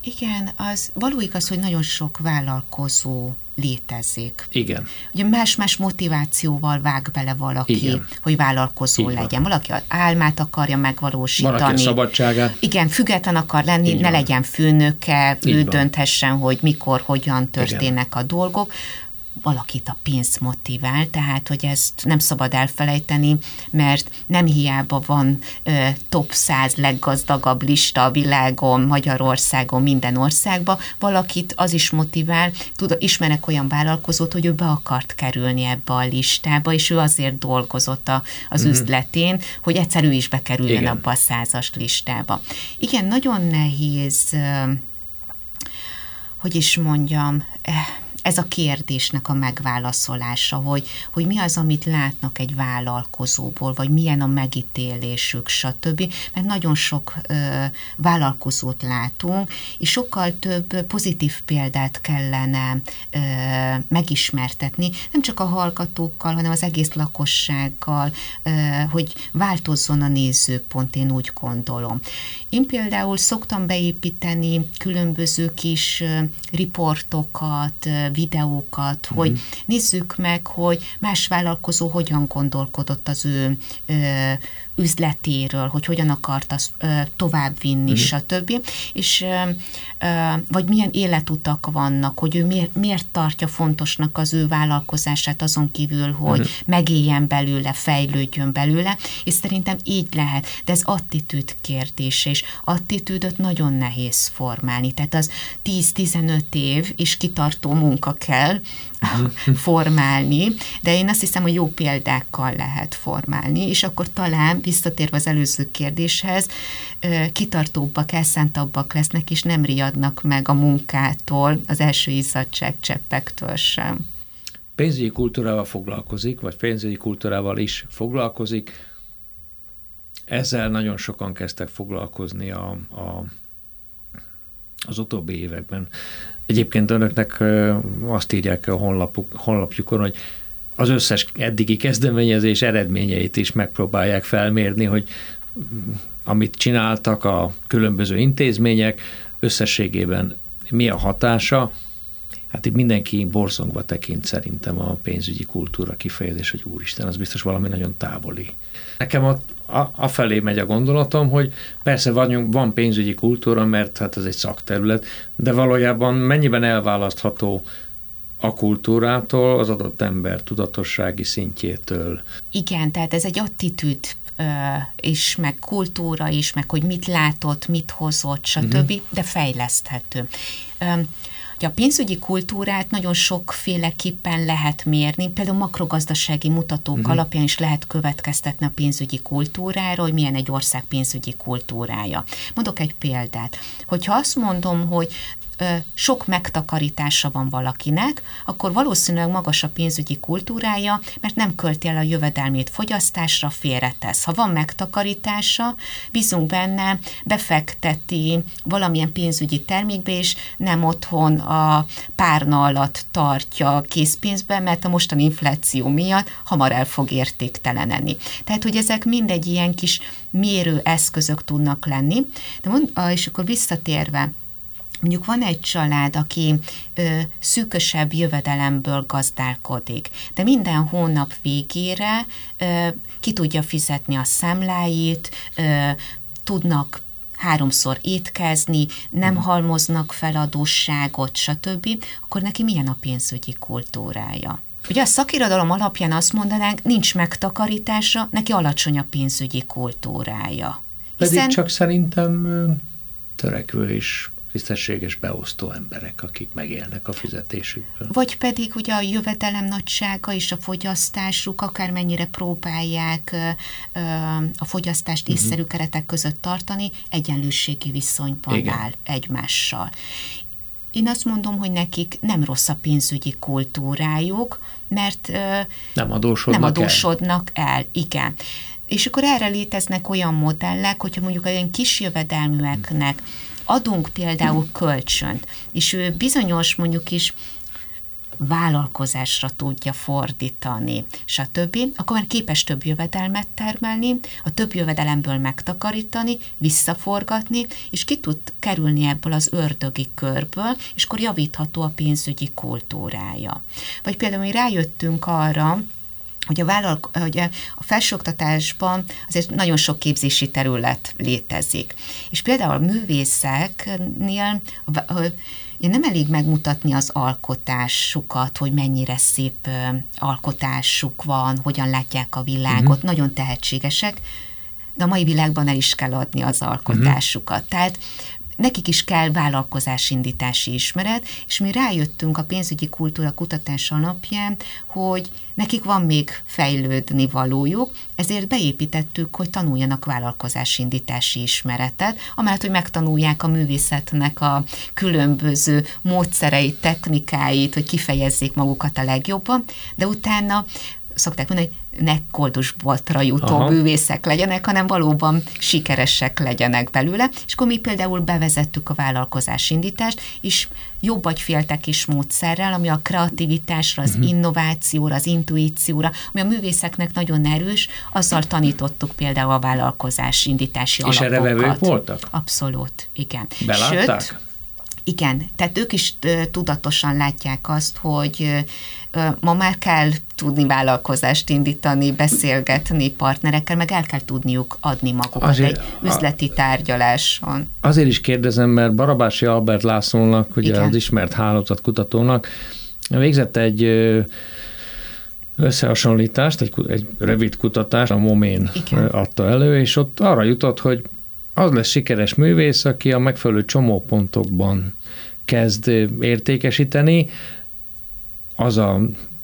Igen, az való igaz, hogy nagyon sok vállalkozó létezik. Igen. Ugye más-más motivációval vág bele valaki, Igen. hogy vállalkozó Így legyen. Van. Valaki álmát akarja megvalósítani. Valaki szabadságát. Igen, független akar lenni, Így ne van. legyen főnöke, Így ő van. dönthessen, hogy mikor, hogyan történnek Igen. a dolgok valakit a pénz motivál, tehát hogy ezt nem szabad elfelejteni, mert nem hiába van ö, top 100 leggazdagabb lista a világon, Magyarországon, minden országban, valakit az is motivál, tud, ismerek olyan vállalkozót, hogy ő be akart kerülni ebbe a listába, és ő azért dolgozott a, az mm-hmm. üzletén, hogy egyszer ő is bekerüljön Igen. abba a százas listába. Igen, nagyon nehéz, hogy is mondjam, eh, ez a kérdésnek a megválaszolása, hogy, hogy mi az, amit látnak egy vállalkozóból, vagy milyen a megítélésük, stb. Mert nagyon sok ö, vállalkozót látunk, és sokkal több pozitív példát kellene ö, megismertetni, nem csak a hallgatókkal, hanem az egész lakossággal, ö, hogy változzon a nézőpont, én úgy gondolom. Én például szoktam beépíteni különböző kis riportokat, videókat, uh-huh. hogy nézzük meg, hogy más vállalkozó hogyan gondolkodott az ő ö, üzletéről, hogy hogyan akart azt továbbvinni, uh-huh. stb. És vagy milyen életutak vannak, hogy ő miért, miért tartja fontosnak az ő vállalkozását azon kívül, hogy uh-huh. megéljen belőle, fejlődjön belőle, és szerintem így lehet, de ez attitűd kérdése, és attitűdöt nagyon nehéz formálni, tehát az 10-15 év és kitartó munka kell, formálni, de én azt hiszem, hogy jó példákkal lehet formálni, és akkor talán visszatérve az előző kérdéshez, kitartóbbak, elszántabbak lesznek, és nem riadnak meg a munkától, az első izzadság cseppektől sem. Pénzügyi kultúrával foglalkozik, vagy pénzügyi kultúrával is foglalkozik. Ezzel nagyon sokan kezdtek foglalkozni a, a, az utóbbi években. Egyébként önöknek azt írják a honlapuk, honlapjukon, hogy az összes eddigi kezdeményezés eredményeit is megpróbálják felmérni, hogy amit csináltak a különböző intézmények, összességében mi a hatása. Hát itt mindenki borzongva tekint szerintem a pénzügyi kultúra kifejezés, hogy úristen, az biztos valami nagyon távoli. Nekem a, a, a felé megy a gondolatom, hogy persze vagyunk, van pénzügyi kultúra, mert hát ez egy szakterület, de valójában mennyiben elválasztható a kultúrától, az adott ember tudatossági szintjétől. Igen, tehát ez egy attitűd és meg kultúra is, meg hogy mit látott, mit hozott, stb., uh-huh. de fejleszthető. A pénzügyi kultúrát nagyon sokféleképpen lehet mérni, például makrogazdasági mutatók uh-huh. alapján is lehet következtetni a pénzügyi kultúrára, hogy milyen egy ország pénzügyi kultúrája. Mondok egy példát. Hogyha azt mondom, hogy sok megtakarítása van valakinek, akkor valószínűleg magas a pénzügyi kultúrája, mert nem költi el a jövedelmét fogyasztásra, félretesz. Ha van megtakarítása, bízunk benne, befekteti valamilyen pénzügyi termékbe, és nem otthon a párna alatt tartja készpénzbe, mert a mostani infláció miatt hamar el fog értékteleneni. Tehát, hogy ezek mindegy ilyen kis mérő eszközök tudnak lenni. De mond, és akkor visszatérve, Mondjuk van egy család, aki ö, szűkösebb jövedelemből gazdálkodik, de minden hónap végére ö, ki tudja fizetni a számláit, ö, tudnak háromszor étkezni, nem uh-huh. halmoznak fel adósságot, stb., akkor neki milyen a pénzügyi kultúrája? Ugye a szakirodalom alapján azt mondanánk, nincs megtakarítása, neki alacsony a pénzügyi kultúrája. Hiszen... Pedig csak szerintem törekvő is tisztességes beosztó emberek, akik megélnek a fizetésükből. Vagy pedig ugye a jövedelem nagysága és a fogyasztásuk akármennyire próbálják a fogyasztást uh-huh. észszerű keretek között tartani, egyenlőségi viszonyban Igen. áll egymással. Én azt mondom, hogy nekik nem rossz a pénzügyi kultúrájuk, mert nem adósodnak, nem adósodnak el. el. Igen. És akkor erre léteznek olyan modellek, hogyha mondjuk olyan kis jövedelműeknek hmm adunk például kölcsönt, és ő bizonyos mondjuk is vállalkozásra tudja fordítani, stb., akkor már képes több jövedelmet termelni, a több jövedelemből megtakarítani, visszaforgatni, és ki tud kerülni ebből az ördögi körből, és akkor javítható a pénzügyi kultúrája. Vagy például mi rájöttünk arra, hogy a, vállalk, hogy a felsőoktatásban azért nagyon sok képzési terület létezik. És például a művészeknél nem elég megmutatni az alkotásukat, hogy mennyire szép alkotásuk van, hogyan látják a világot, uh-huh. nagyon tehetségesek, de a mai világban el is kell adni az alkotásukat. Uh-huh. Tehát nekik is kell vállalkozásindítási ismeret, és mi rájöttünk a pénzügyi kultúra kutatás alapján, hogy nekik van még fejlődni valójuk, ezért beépítettük, hogy tanuljanak vállalkozásindítási ismeretet, amellett, hogy megtanulják a művészetnek a különböző módszereit, technikáit, hogy kifejezzék magukat a legjobban, de utána szokták mondani, hogy ne koldusboltra jutó Aha. művészek legyenek, hanem valóban sikeresek legyenek belőle. És akkor mi például bevezettük a vállalkozásindítást, és jobb vagy féltek is módszerrel, ami a kreativitásra, az uh-huh. innovációra, az intuícióra, ami a művészeknek nagyon erős, azzal tanítottuk például a vállalkozásindítási és alapokat. És erre vevők voltak? Abszolút, igen. Belátták? Sőt, Igen, tehát ők is tudatosan látják azt, hogy ma már kell tudni vállalkozást indítani, beszélgetni partnerekkel, meg el kell tudniuk adni magukat azért, egy üzleti tárgyaláson. Azért is kérdezem, mert Barabási Albert Lászlónak, ugye Igen. az ismert hálózatkutatónak végzett egy összehasonlítást, egy, egy rövid kutatást, a Momén Igen. adta elő, és ott arra jutott, hogy az lesz sikeres művész, aki a megfelelő csomópontokban kezd értékesíteni, az a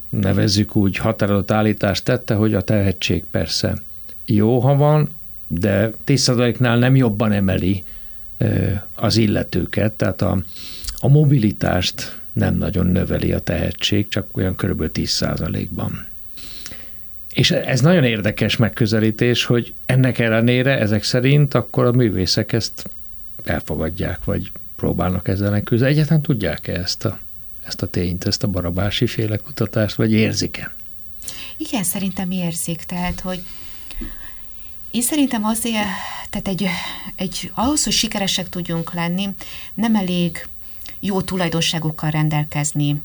nevezzük úgy határozott állítást tette, hogy a tehetség persze jó, ha van, de 10%-nál nem jobban emeli az illetőket, tehát a, a mobilitást nem nagyon növeli a tehetség, csak olyan kb. 10%-ban. És ez nagyon érdekes megközelítés, hogy ennek ellenére ezek szerint akkor a művészek ezt elfogadják, vagy próbálnak ezzel megküzdeni. Egyáltalán tudják-e ezt a, ezt a tényt, ezt a barabási féle kutatást, vagy érzik-e? Igen, szerintem érzik, tehát, hogy én szerintem azért, tehát egy, egy, ahhoz, hogy sikeresek tudjunk lenni, nem elég jó tulajdonságokkal rendelkezni,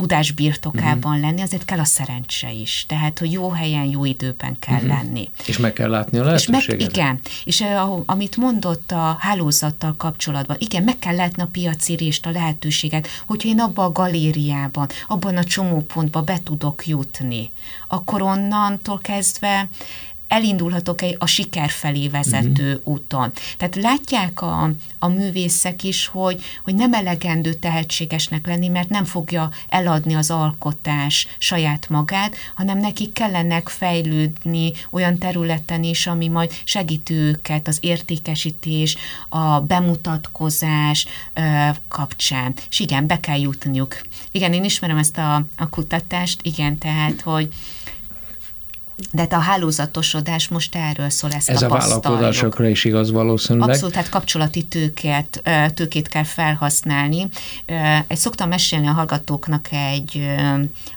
tudás birtokában uh-huh. lenni, azért kell a szerencse is. Tehát, hogy jó helyen, jó időben kell uh-huh. lenni. És meg kell látni a lehetőséget. És meg, igen. És uh, amit mondott a hálózattal kapcsolatban, igen, meg kell látni a piaci részt, a lehetőséget, hogyha én abban a galériában, abban a csomópontban be tudok jutni, akkor onnantól kezdve elindulhatok egy a siker felé vezető uh-huh. úton. Tehát látják a, a művészek is, hogy, hogy nem elegendő tehetségesnek lenni, mert nem fogja eladni az alkotás saját magát, hanem nekik kellenek fejlődni olyan területen is, ami majd segíti őket az értékesítés, a bemutatkozás ö, kapcsán. És igen, be kell jutniuk. Igen, én ismerem ezt a, a kutatást, igen, tehát, hogy de hát a hálózatosodás most erről szól, ezt Ez a, vállalkozásokra is igaz valószínűleg. Abszolút, tehát kapcsolati tőkét, tőkét kell felhasználni. Egy szoktam mesélni a hallgatóknak egy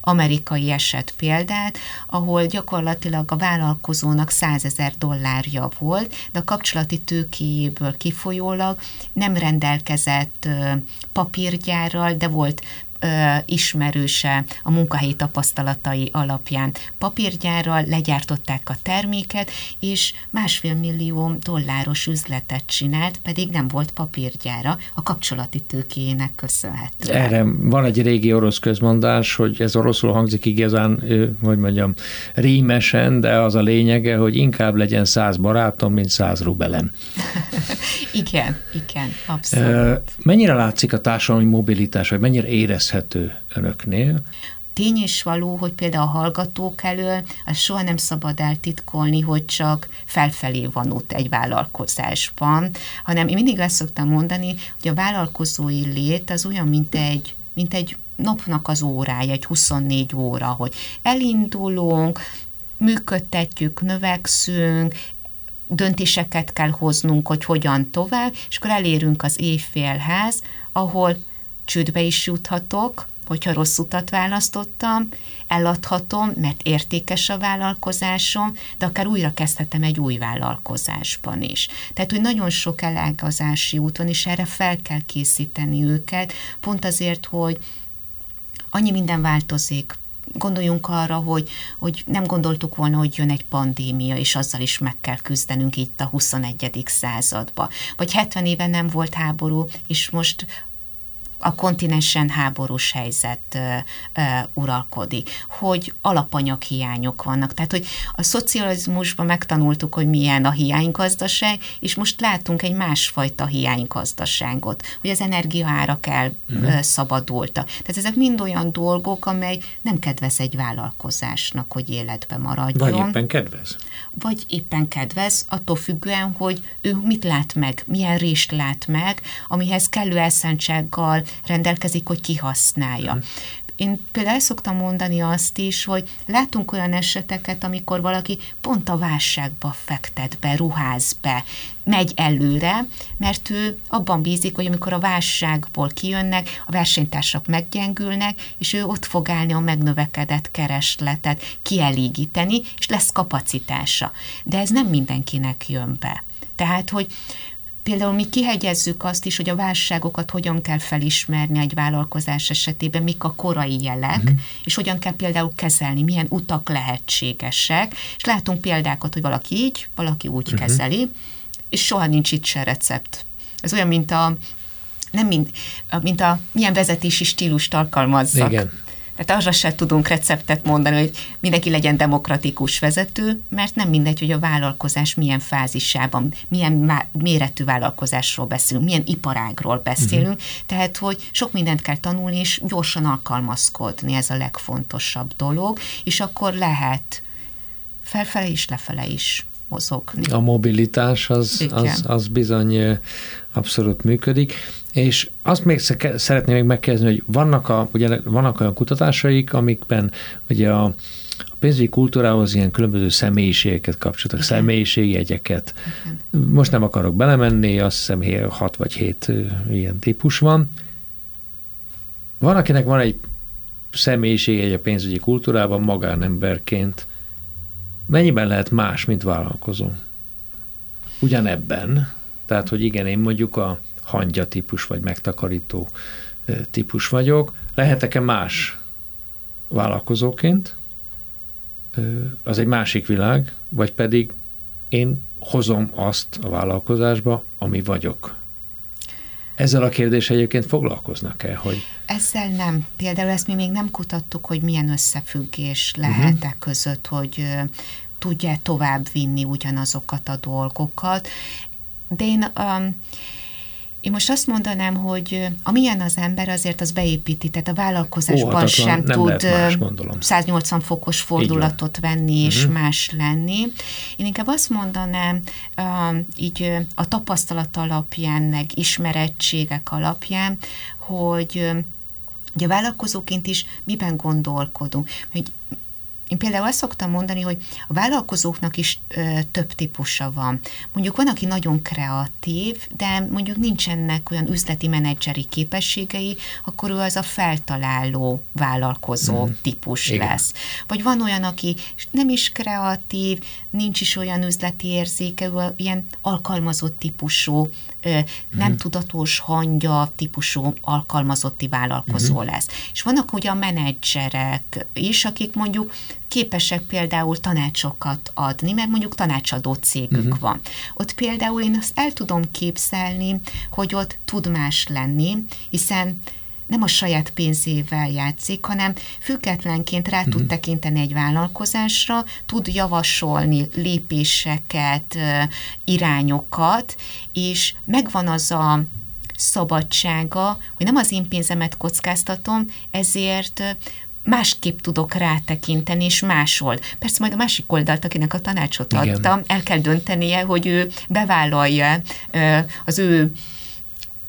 amerikai eset példát, ahol gyakorlatilag a vállalkozónak 100 ezer dollárja volt, de a kapcsolati tőkéjéből kifolyólag nem rendelkezett papírgyárral, de volt ismerőse a munkahelyi tapasztalatai alapján papírgyárral legyártották a terméket, és másfél millió dolláros üzletet csinált, pedig nem volt papírgyára a kapcsolati tőkéjének köszönhetően. Erre van egy régi orosz közmondás, hogy ez oroszul hangzik igazán, hogy mondjam, rímesen, de az a lényege, hogy inkább legyen száz barátom, mint száz rubelem. *laughs* igen, igen, abszolút. Mennyire látszik a társadalmi mobilitás, vagy mennyire érez érezhető önöknél. Tény is való, hogy például a hallgatók elől az soha nem szabad eltitkolni, hogy csak felfelé van út egy vállalkozásban, hanem én mindig azt szoktam mondani, hogy a vállalkozói lét az olyan, mint egy, mint egy napnak az órája, egy 24 óra, hogy elindulunk, működtetjük, növekszünk, döntéseket kell hoznunk, hogy hogyan tovább, és akkor elérünk az éjfélhez, ahol csődbe is juthatok, hogyha rossz utat választottam, eladhatom, mert értékes a vállalkozásom, de akár újra kezdhetem egy új vállalkozásban is. Tehát, hogy nagyon sok elágazási úton, és erre fel kell készíteni őket, pont azért, hogy annyi minden változik, gondoljunk arra, hogy, hogy nem gondoltuk volna, hogy jön egy pandémia, és azzal is meg kell küzdenünk itt a 21. századba. Vagy 70 éve nem volt háború, és most a kontinensen háborús helyzet ö, ö, uralkodik, hogy alapanyaghiányok vannak. Tehát, hogy a szocializmusban megtanultuk, hogy milyen a hiánygazdaság, és most látunk egy másfajta hiánygazdaságot, hogy az energiaárak elszabadultak. Mhm. Tehát ezek mind olyan dolgok, amely nem kedvez egy vállalkozásnak, hogy életbe maradjon. Vagy éppen kedvez. Vagy éppen kedvez, attól függően, hogy ő mit lát meg, milyen részt lát meg, amihez kellő elszántsággal rendelkezik, hogy kihasználja. Én például szoktam mondani azt is, hogy látunk olyan eseteket, amikor valaki pont a válságba fektet be, ruház be, megy előre, mert ő abban bízik, hogy amikor a válságból kijönnek, a versenytársak meggyengülnek, és ő ott fog állni a megnövekedett keresletet kielégíteni, és lesz kapacitása. De ez nem mindenkinek jön be. Tehát, hogy Például mi kihegyezzük azt is, hogy a válságokat hogyan kell felismerni egy vállalkozás esetében, mik a korai jelek, uh-huh. és hogyan kell például kezelni, milyen utak lehetségesek, és látunk példákat, hogy valaki így, valaki úgy uh-huh. kezeli, és soha nincs itt se recept. Ez olyan, mint a nem mint, mint a milyen vezetési stílust alkalmazzak. Igen. Tehát arra se tudunk receptet mondani, hogy mindenki legyen demokratikus vezető, mert nem mindegy, hogy a vállalkozás milyen fázisában, milyen méretű vállalkozásról beszélünk, milyen iparágról beszélünk. Uh-huh. Tehát, hogy sok mindent kell tanulni, és gyorsan alkalmazkodni, ez a legfontosabb dolog, és akkor lehet felfele is, lefele is mozogni. A mobilitás az, az, az bizony abszolút működik. És azt még szeretném még megkérdezni, hogy vannak, a, ugye vannak olyan kutatásaik, amikben ugye a, a pénzügyi kultúrához ilyen különböző személyiségeket kapcsolatok, Igen. személyiségjegyeket. Igen. Most nem akarok belemenni, azt hiszem 6 vagy 7 ilyen típus van. Van, akinek van egy személyiségjegy a pénzügyi kultúrában magánemberként. Mennyiben lehet más, mint vállalkozó? Ugyanebben. Tehát, hogy igen, én mondjuk a hangya típus, vagy megtakarító típus vagyok. Lehetek-e más vállalkozóként? Az egy másik világ, vagy pedig én hozom azt a vállalkozásba, ami vagyok. Ezzel a kérdés egyébként foglalkoznak-e, hogy... Ezzel nem. Például ezt mi még nem kutattuk, hogy milyen összefüggés lehet uh-huh. között, hogy tudja tovább vinni ugyanazokat a dolgokat. De én um, én most azt mondanám, hogy amilyen az ember, azért az beépíti, tehát a vállalkozásban Ó, sem tud más, 180 fokos fordulatot venni és uh-huh. más lenni. Én inkább azt mondanám, így a tapasztalat alapján, meg ismerettségek alapján, hogy Ugye vállalkozóként is miben gondolkodunk, hogy én például azt szoktam mondani, hogy a vállalkozóknak is ö, több típusa van. Mondjuk van, aki nagyon kreatív, de mondjuk nincsenek olyan üzleti menedzseri képességei, akkor ő az a feltaláló vállalkozó mm. típus Igen. lesz. Vagy van olyan, aki nem is kreatív, nincs is olyan üzleti érzéke, ő ilyen alkalmazott típusú nem uh-huh. tudatos hangya típusú alkalmazotti vállalkozó uh-huh. lesz. És vannak ugye a menedzserek is, akik mondjuk képesek például tanácsokat adni, mert mondjuk tanácsadó cégük uh-huh. van. Ott például én azt el tudom képzelni, hogy ott tud más lenni, hiszen nem a saját pénzével játszik, hanem függetlenként rá tud mhm. tekinteni egy vállalkozásra, tud javasolni lépéseket, irányokat, és megvan az a szabadsága, hogy nem az én pénzemet kockáztatom, ezért másképp tudok rátekinteni, és máshol. Persze majd a másik oldalt, akinek a tanácsot Igen. adtam, el kell döntenie, hogy ő bevállalja az ő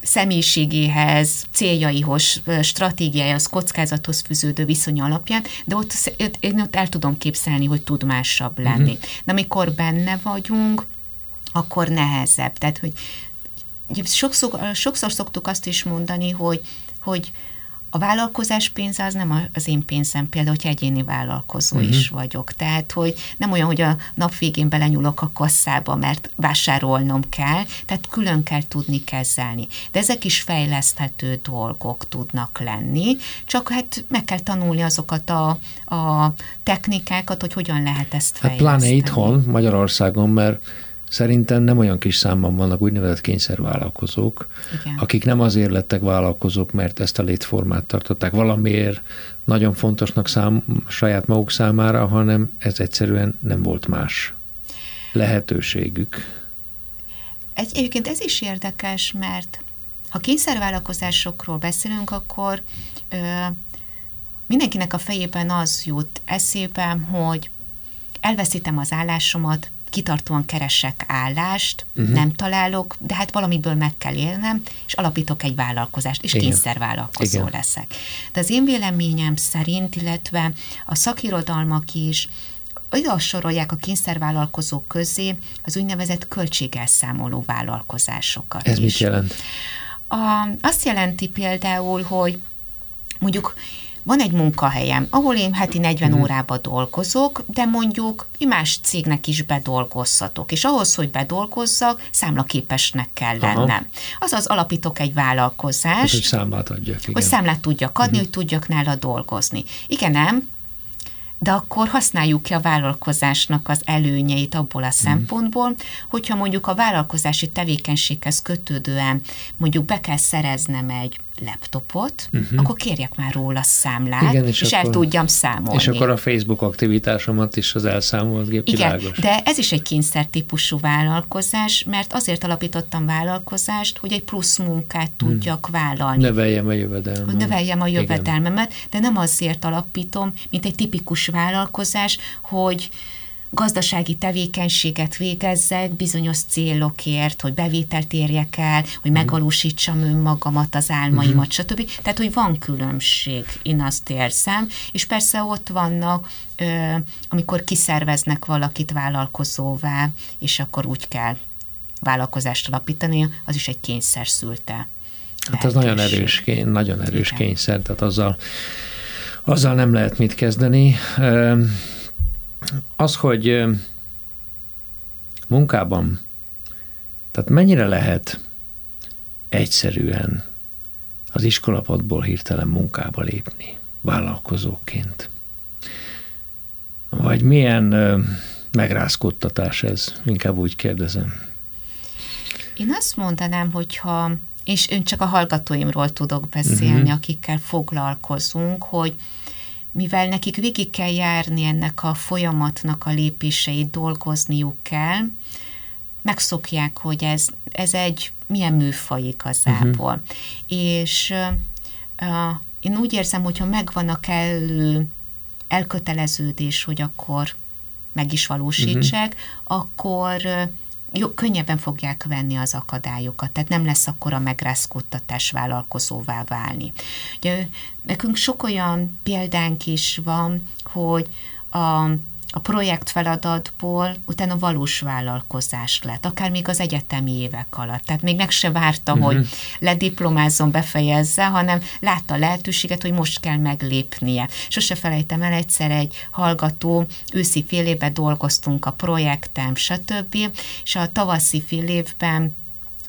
személyiségéhez, céljaihoz, stratégiájához, kockázathoz fűződő viszony alapján, de ott én ott el tudom képzelni, hogy tud másabb lenni. Uh-huh. De amikor benne vagyunk, akkor nehezebb. Tehát, hogy sokszor, sokszor szoktuk azt is mondani, hogy, hogy a vállalkozás pénze az nem az én pénzem, például, hogy egyéni vállalkozó uh-huh. is vagyok. Tehát, hogy nem olyan, hogy a nap végén belenyúlok a kasszába, mert vásárolnom kell, tehát külön kell tudni kezelni. De ezek is fejleszthető dolgok tudnak lenni, csak hát meg kell tanulni azokat a, a technikákat, hogy hogyan lehet ezt fejleszteni. Hát pláne itthon, Magyarországon, mert Szerintem nem olyan kis számban vannak úgynevezett kényszervállalkozók, Igen. akik nem azért lettek vállalkozók, mert ezt a létformát tartották valamiért nagyon fontosnak szám, saját maguk számára, hanem ez egyszerűen nem volt más lehetőségük. Egy, egyébként ez is érdekes, mert ha kényszervállalkozásokról beszélünk, akkor ö, mindenkinek a fejében az jut eszébe, hogy elveszítem az állásomat, kitartóan keresek állást, uh-huh. nem találok, de hát valamiből meg kell élnem, és alapítok egy vállalkozást, és Igen. kényszervállalkozó Igen. leszek. De az én véleményem szerint, illetve a szakirodalmak is, oda sorolják a kényszervállalkozók közé az úgynevezett költségelszámoló vállalkozásokat Ez is. mit jelent? A, azt jelenti például, hogy mondjuk van egy munkahelyem, ahol én heti 40 mm. órába dolgozok, de mondjuk más cégnek is bedolgozhatok, és ahhoz, hogy bedolgozzak, számlaképesnek kell Aha. lennem. Azaz alapítok egy vállalkozást. Hát, hogy számlát adjak, igen. Hogy számlát tudjak adni, mm. hogy tudjak nála dolgozni. Igen, nem? de akkor használjuk ki a vállalkozásnak az előnyeit abból a mhm. szempontból, hogyha mondjuk a vállalkozási tevékenységhez kötődően mondjuk be kell szereznem egy laptopot, uh-huh. akkor kérjek már róla számlát, Igen, és, és akkor, el tudjam számolni. És akkor a Facebook aktivitásomat is az elszámolt gép Igen, világos. de ez is egy kényszer típusú vállalkozás, mert azért alapítottam vállalkozást, hogy egy plusz munkát hmm. tudjak hmm. vállalni. Növeljem a jövedelmet. Hogy növeljem a jövedelmemet, Igen. de nem azért alapítom, mint egy tipikus vállalkozás, hogy gazdasági tevékenységet végezzek bizonyos célokért, hogy bevételt érjek el, hogy mhm. megvalósítsam önmagamat, az álmaimat, uh-huh. stb. Tehát, hogy van különbség, én azt érzem, és persze ott vannak, ö, amikor kiszerveznek valakit vállalkozóvá, és akkor úgy kell vállalkozást alapítani, az is egy kényszer szülte. Hát az nagyon erős, nagyon erős Igen. kényszer, tehát azzal, azzal nem lehet mit kezdeni. Az, hogy munkában, tehát mennyire lehet egyszerűen az iskolapadból hirtelen munkába lépni, vállalkozóként? Vagy milyen megrázkódtatás ez? Inkább úgy kérdezem. Én azt mondanám, hogyha, és ön csak a hallgatóimról tudok beszélni, uh-huh. akikkel foglalkozunk, hogy mivel nekik végig kell járni ennek a folyamatnak a lépéseit, dolgozniuk kell, megszokják, hogy ez, ez egy milyen műfaj igazából. Uh-huh. És uh, én úgy érzem, hogyha megvan a kellő elköteleződés, hogy akkor meg is valósítsák, uh-huh. akkor jó, könnyebben fogják venni az akadályokat, tehát nem lesz akkor a megrázkódtatás vállalkozóvá válni. Ugye, nekünk sok olyan példánk is van, hogy a a projektfeladatból utána valós vállalkozás lett, akár még az egyetemi évek alatt. Tehát még meg se várta, uh-huh. hogy lediplomázzon, befejezze, hanem látta a lehetőséget, hogy most kell meglépnie. Sose felejtem el, egyszer egy hallgató őszi fél évben dolgoztunk a projektem, stb. És a tavaszi fél évben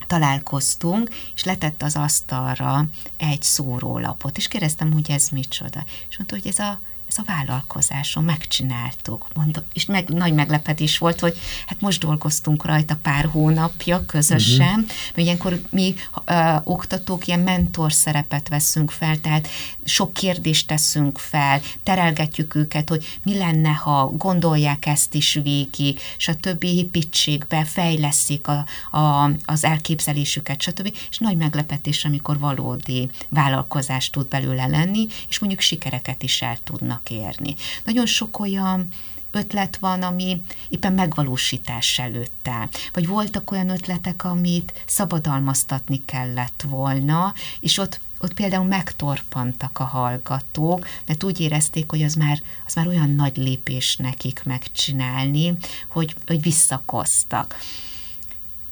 találkoztunk, és letett az asztalra egy szórólapot, és kérdeztem, hogy ez micsoda. És mondta, hogy ez a ez a vállalkozáson megcsináltuk. Mondom, és meg, nagy meglepetés volt, hogy hát most dolgoztunk rajta pár hónapja közösen, uh-huh. mert ilyenkor mi ö, oktatók ilyen mentor szerepet veszünk fel, tehát sok kérdést teszünk fel, terelgetjük őket, hogy mi lenne, ha gondolják ezt is végig, stb. építsék be, fejleszik a, a, az elképzelésüket, stb. És nagy meglepetés, amikor valódi vállalkozást tud belőle lenni, és mondjuk sikereket is el tudnak érni. Nagyon sok olyan ötlet van, ami éppen megvalósítás előtt áll. Vagy voltak olyan ötletek, amit szabadalmaztatni kellett volna, és ott ott például megtorpantak a hallgatók, mert úgy érezték, hogy az már, az már olyan nagy lépés nekik megcsinálni, hogy, hogy visszakoztak.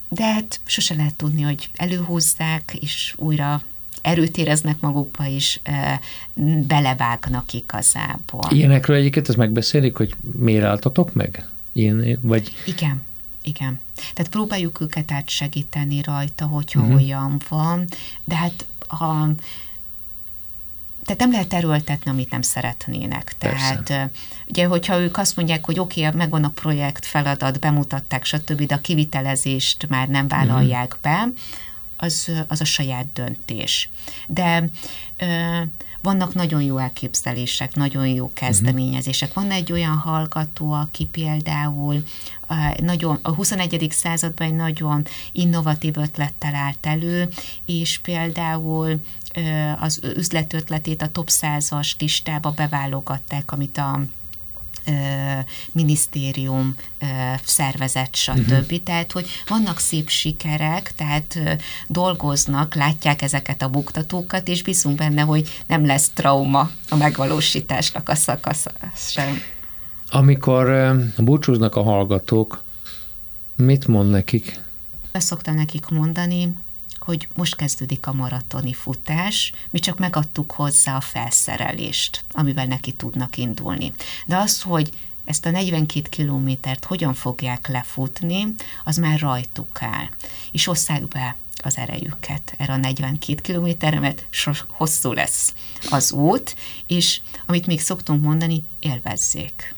De hát sose lehet tudni, hogy előhúzzák, és újra erőt éreznek magukba, és belevágnak igazából. Ilyenekről egyiket ezt megbeszélik, hogy miért álltatok meg? Ilyen, vagy... Igen. Igen. Tehát próbáljuk őket átsegíteni rajta, hogyha uh-huh. olyan van, de hát ha tehát nem lehet erőltetni, amit nem szeretnének. Tehát Persze. ugye, hogyha ők azt mondják, hogy oké, okay, megvan a projekt, feladat, bemutatták, stb., de a kivitelezést már nem vállalják uh-huh. be, az, az a saját döntés. De ö, vannak nagyon jó elképzelések, nagyon jó kezdeményezések. Van egy olyan hallgató, aki például nagyon, a 21. században egy nagyon innovatív ötlettel állt elő, és például az üzletötletét a top 100-as listába beválogatták, amit a minisztérium szervezet, stb. Uh-huh. Tehát, hogy vannak szép sikerek, tehát dolgoznak, látják ezeket a buktatókat, és bízunk benne, hogy nem lesz trauma a megvalósításnak a szakasz sem. Amikor búcsúznak a hallgatók, mit mond nekik? Azt szoktam nekik mondani, hogy most kezdődik a maratoni futás, mi csak megadtuk hozzá a felszerelést, amivel neki tudnak indulni. De az, hogy ezt a 42 kilométert hogyan fogják lefutni, az már rajtuk áll. És osszák be az erejüket erre a 42 kilométerre, mert hosszú lesz az út, és amit még szoktunk mondani, élvezzék.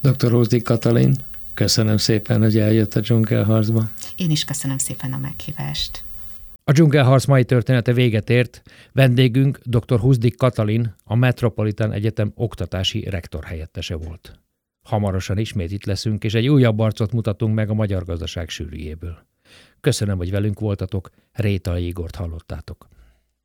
Dr. Rózdi Katalin, köszönöm szépen, hogy eljött a dzsungelharcba. Én is köszönöm szépen a meghívást. A dzsungelharc mai története véget ért. Vendégünk dr. Huzdik Katalin, a Metropolitan Egyetem oktatási rektor helyettese volt. Hamarosan ismét itt leszünk, és egy újabb arcot mutatunk meg a magyar gazdaság sűrűjéből. Köszönöm, hogy velünk voltatok, Réta Igort hallottátok.